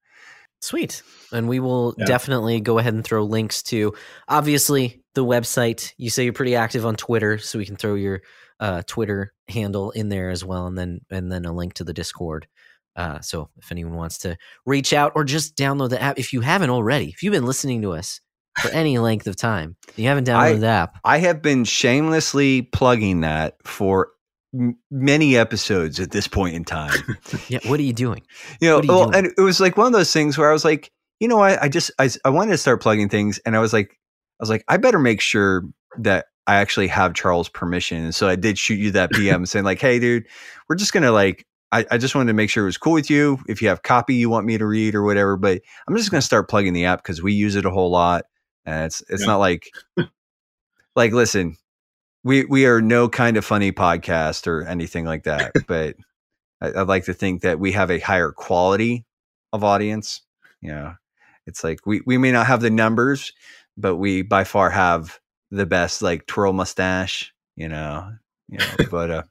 Sweet. And we will Yeah. definitely go ahead and throw links to obviously the website. You say you're pretty active on Twitter, so we can throw your uh, Twitter handle in there as well, and then and then a link to the Discord. Uh, so if anyone wants to reach out or just download the app, if you haven't already, if you've been listening to us for any length of time, you haven't downloaded I- the app. I have been shamelessly plugging that for m- many episodes at this point in time. Yeah, what are you doing? You know, you well, doing? and it was like one of those things where I was like, you know, I, I just I, I wanted to start plugging things, and I was like, I was like, I better make sure that I actually have Charles' permission. And so I did shoot you that PM saying like, hey, dude, we're just gonna like. I, I just wanted to make sure it was cool with you. If you have copy you want me to read or whatever, but I'm just gonna mm-hmm. start plugging the app because we use it a whole lot, and it's it's Yeah. not like like listen, we we are no kind of funny podcast or anything like that, but I, I'd like to think that we have a higher quality of audience. You know, it's like we we may not have the numbers, but we by far have the best like twirl mustache. You know, you know. but uh,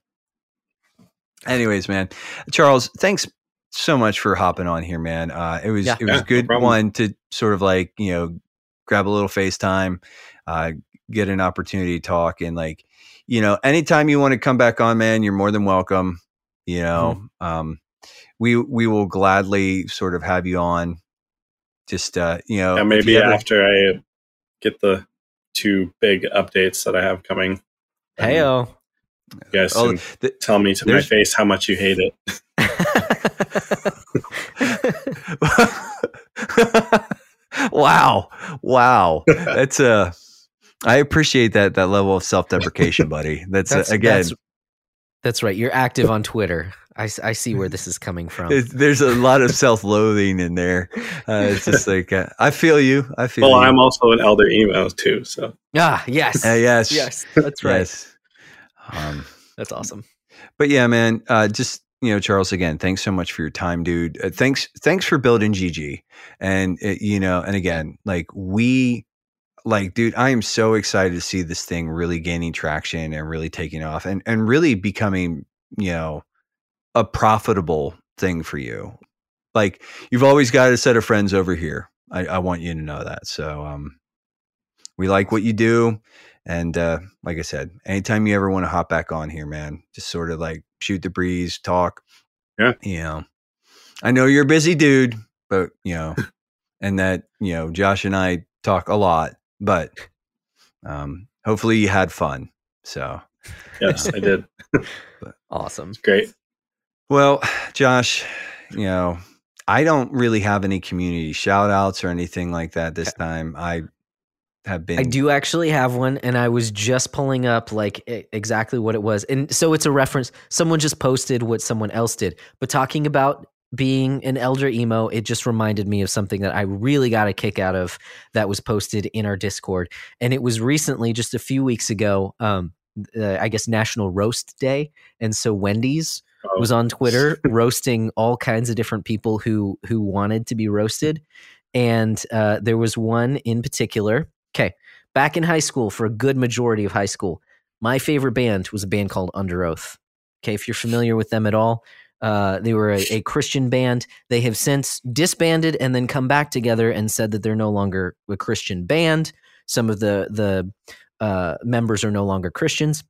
anyways, man, Charles, thanks so much for hopping on here, man. Uh, it was Yeah. it was Yeah, good problem. one to sort of like you know grab a little FaceTime, uh, get an opportunity to talk, and like you know, anytime you want to come back on, man, you're more than welcome. You know, um, we we will gladly sort of have you on. Just uh, you know, Yeah, maybe you ever- after I get the two big updates that I have coming, then Heyo. you guys Oh, the- tell me to my face how much you hate it. wow, wow, that's uh I appreciate that that level of self deprecation, buddy. That's, uh, again, That's, that's right. You're active on Twitter. I, I see where this is coming from. There's, there's a lot of self-loathing in there. Uh, it's just like uh, I feel you. I feel Well, you. I'm also an elder emo too, so Ah, yes. Uh, yes, Yes, that's right. yes. Um, That's awesome. but yeah, man. Uh, just you know, Charles. Again, thanks so much for your time, dude. Uh, thanks, thanks for building GG. And uh, you know, and again, like we, like, dude, I am so excited to see this thing really gaining traction and really taking off, and and really becoming, you know, a profitable thing for you. Like you've always got a set of friends over here. I, I want you to know that. So, um, we like what you do. And uh, like I said, anytime you ever want to hop back on here, man, just sort of like shoot the breeze, talk. Yeah. You know, I know you're a busy dude, but you know, and that, you know, Josh and I talk a lot, but um, hopefully you had fun. So, yes, I did. Awesome. It's great. well, Josh, you know, I don't really have any community shout outs or anything like that this time. I have been. I do actually have one, and I was just pulling up like exactly what it was, and so it's a reference. Someone just posted what someone else did, but talking about being an elder emo, it just reminded me of something that I really got a kick out of that was posted in our Discord, and it was recently, just a few weeks ago. Um, uh, I guess National Roast Day, and so Wendy's Oh, was on Twitter roasting all kinds of different people who who wanted to be roasted, and uh, there was one in particular. Okay, back in high school, for a good majority of high school, my favorite band was a band called Underoath. Okay, if you're familiar with them at all, uh, they were a, a Christian band. They have since disbanded and then come back together and said that they're no longer a Christian band. Some of the the uh, members are no longer Christians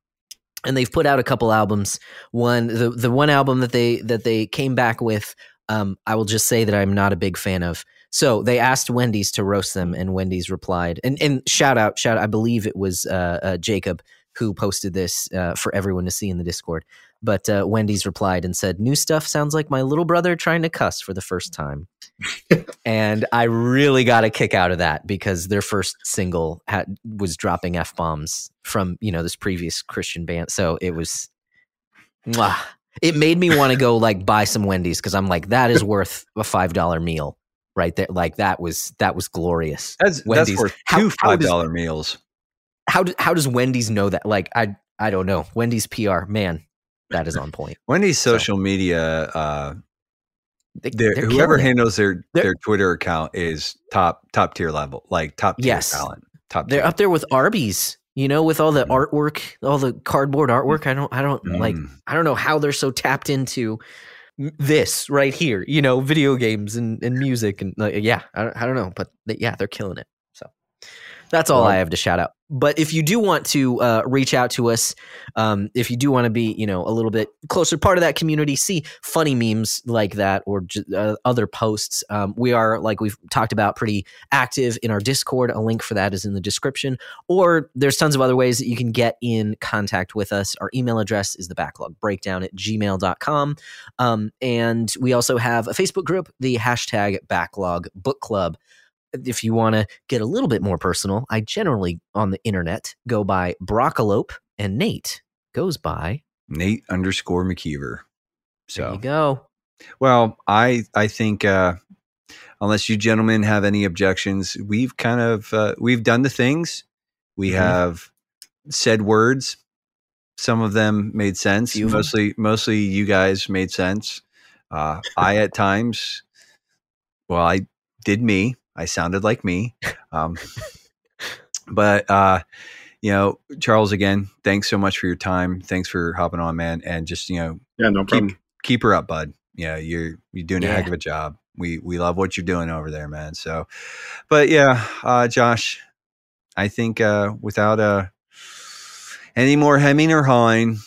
and they've put out a couple albums. One the the one album that they that they came back with, um, I will just say that I'm not a big fan of. So they asked Wendy's to roast them, and Wendy's replied. And and shout out, shout out, I believe it was uh, uh, Jacob who posted this uh, for everyone to see in the Discord. But uh, Wendy's replied and said, "New stuff sounds like my little brother trying to cuss for the first time." and I really got a kick out of that because their first single had was dropping f bombs from you know this previous Christian band, so it was, mwah. it made me want to go like buy some Wendy's because I'm like that is worth a five dollar meal right there. Like that was that was glorious. That's Wendy's. that's worth How- two how five does- meals. How do, how does Wendy's know that? Like I I don't know. Wendy's PR man, that is on point. Wendy's So- social media, uh, They, whoever handles their They're- their Twitter account is top top tier level, like top tier Yes. talent. Top They're tier. up there with Arby's. You know, with all the Mm. artwork, all the cardboard artwork. I don't, I don't like. Mm. I don't know how they're so tapped into this right here. You know, video games and, and music and like, yeah, I don't, I don't know, but they, yeah, they're killing it. That's all I have to shout out. But if you do want to uh, reach out to us, um, if you do want to be, you know, a little bit closer part of that community, see funny memes like that or j- uh, other posts. Um, we are, like we've talked about, pretty active in our Discord. A link for that is in the description. Or there's tons of other ways that you can get in contact with us. Our email address is the backlog breakdown at gmail.com. Um, and we also have a Facebook group, the hashtag backlog book club. If you want to get a little bit more personal, I generally on the internet go by Broccolope, and Nate goes by. Nate underscore McKeever. There you go. well, I I think uh, unless you gentlemen have any objections, we've kind of uh, we've done the things. We Mhm. have said words. Some of them made sense. Few of 'em. Mostly, mostly you guys made sense. Uh, I at times, well, I did me. I sounded like me. Um, but uh, you know, Charles, again, thanks so much for your time. Thanks for hopping on, man, and just you know, Yeah, no problem. keep keep her up, bud. Yeah, you're you're doing a heck of a job. We we love what you're doing over there, man. So, but yeah, uh, Josh, I think uh, without uh, any more hemming or hawing,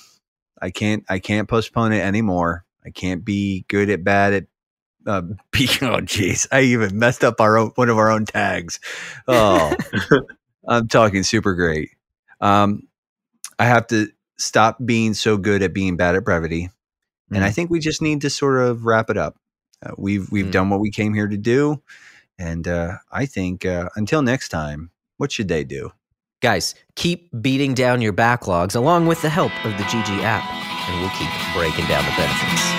I can't I can't postpone it anymore. I can't be good at bad at. Uh, be, oh jeez, I even messed up our own one of our own tags. Oh, I'm talking super great. Um, I have to stop being so good at being bad at brevity and I Mm. think we just need to sort of wrap it up. Uh, we've we've Mm. done what we came here to do, and uh, I think uh, until next time, what should they do? Guys, keep beating down your backlogs along with the help of the GG app, and we'll keep breaking down the benefits.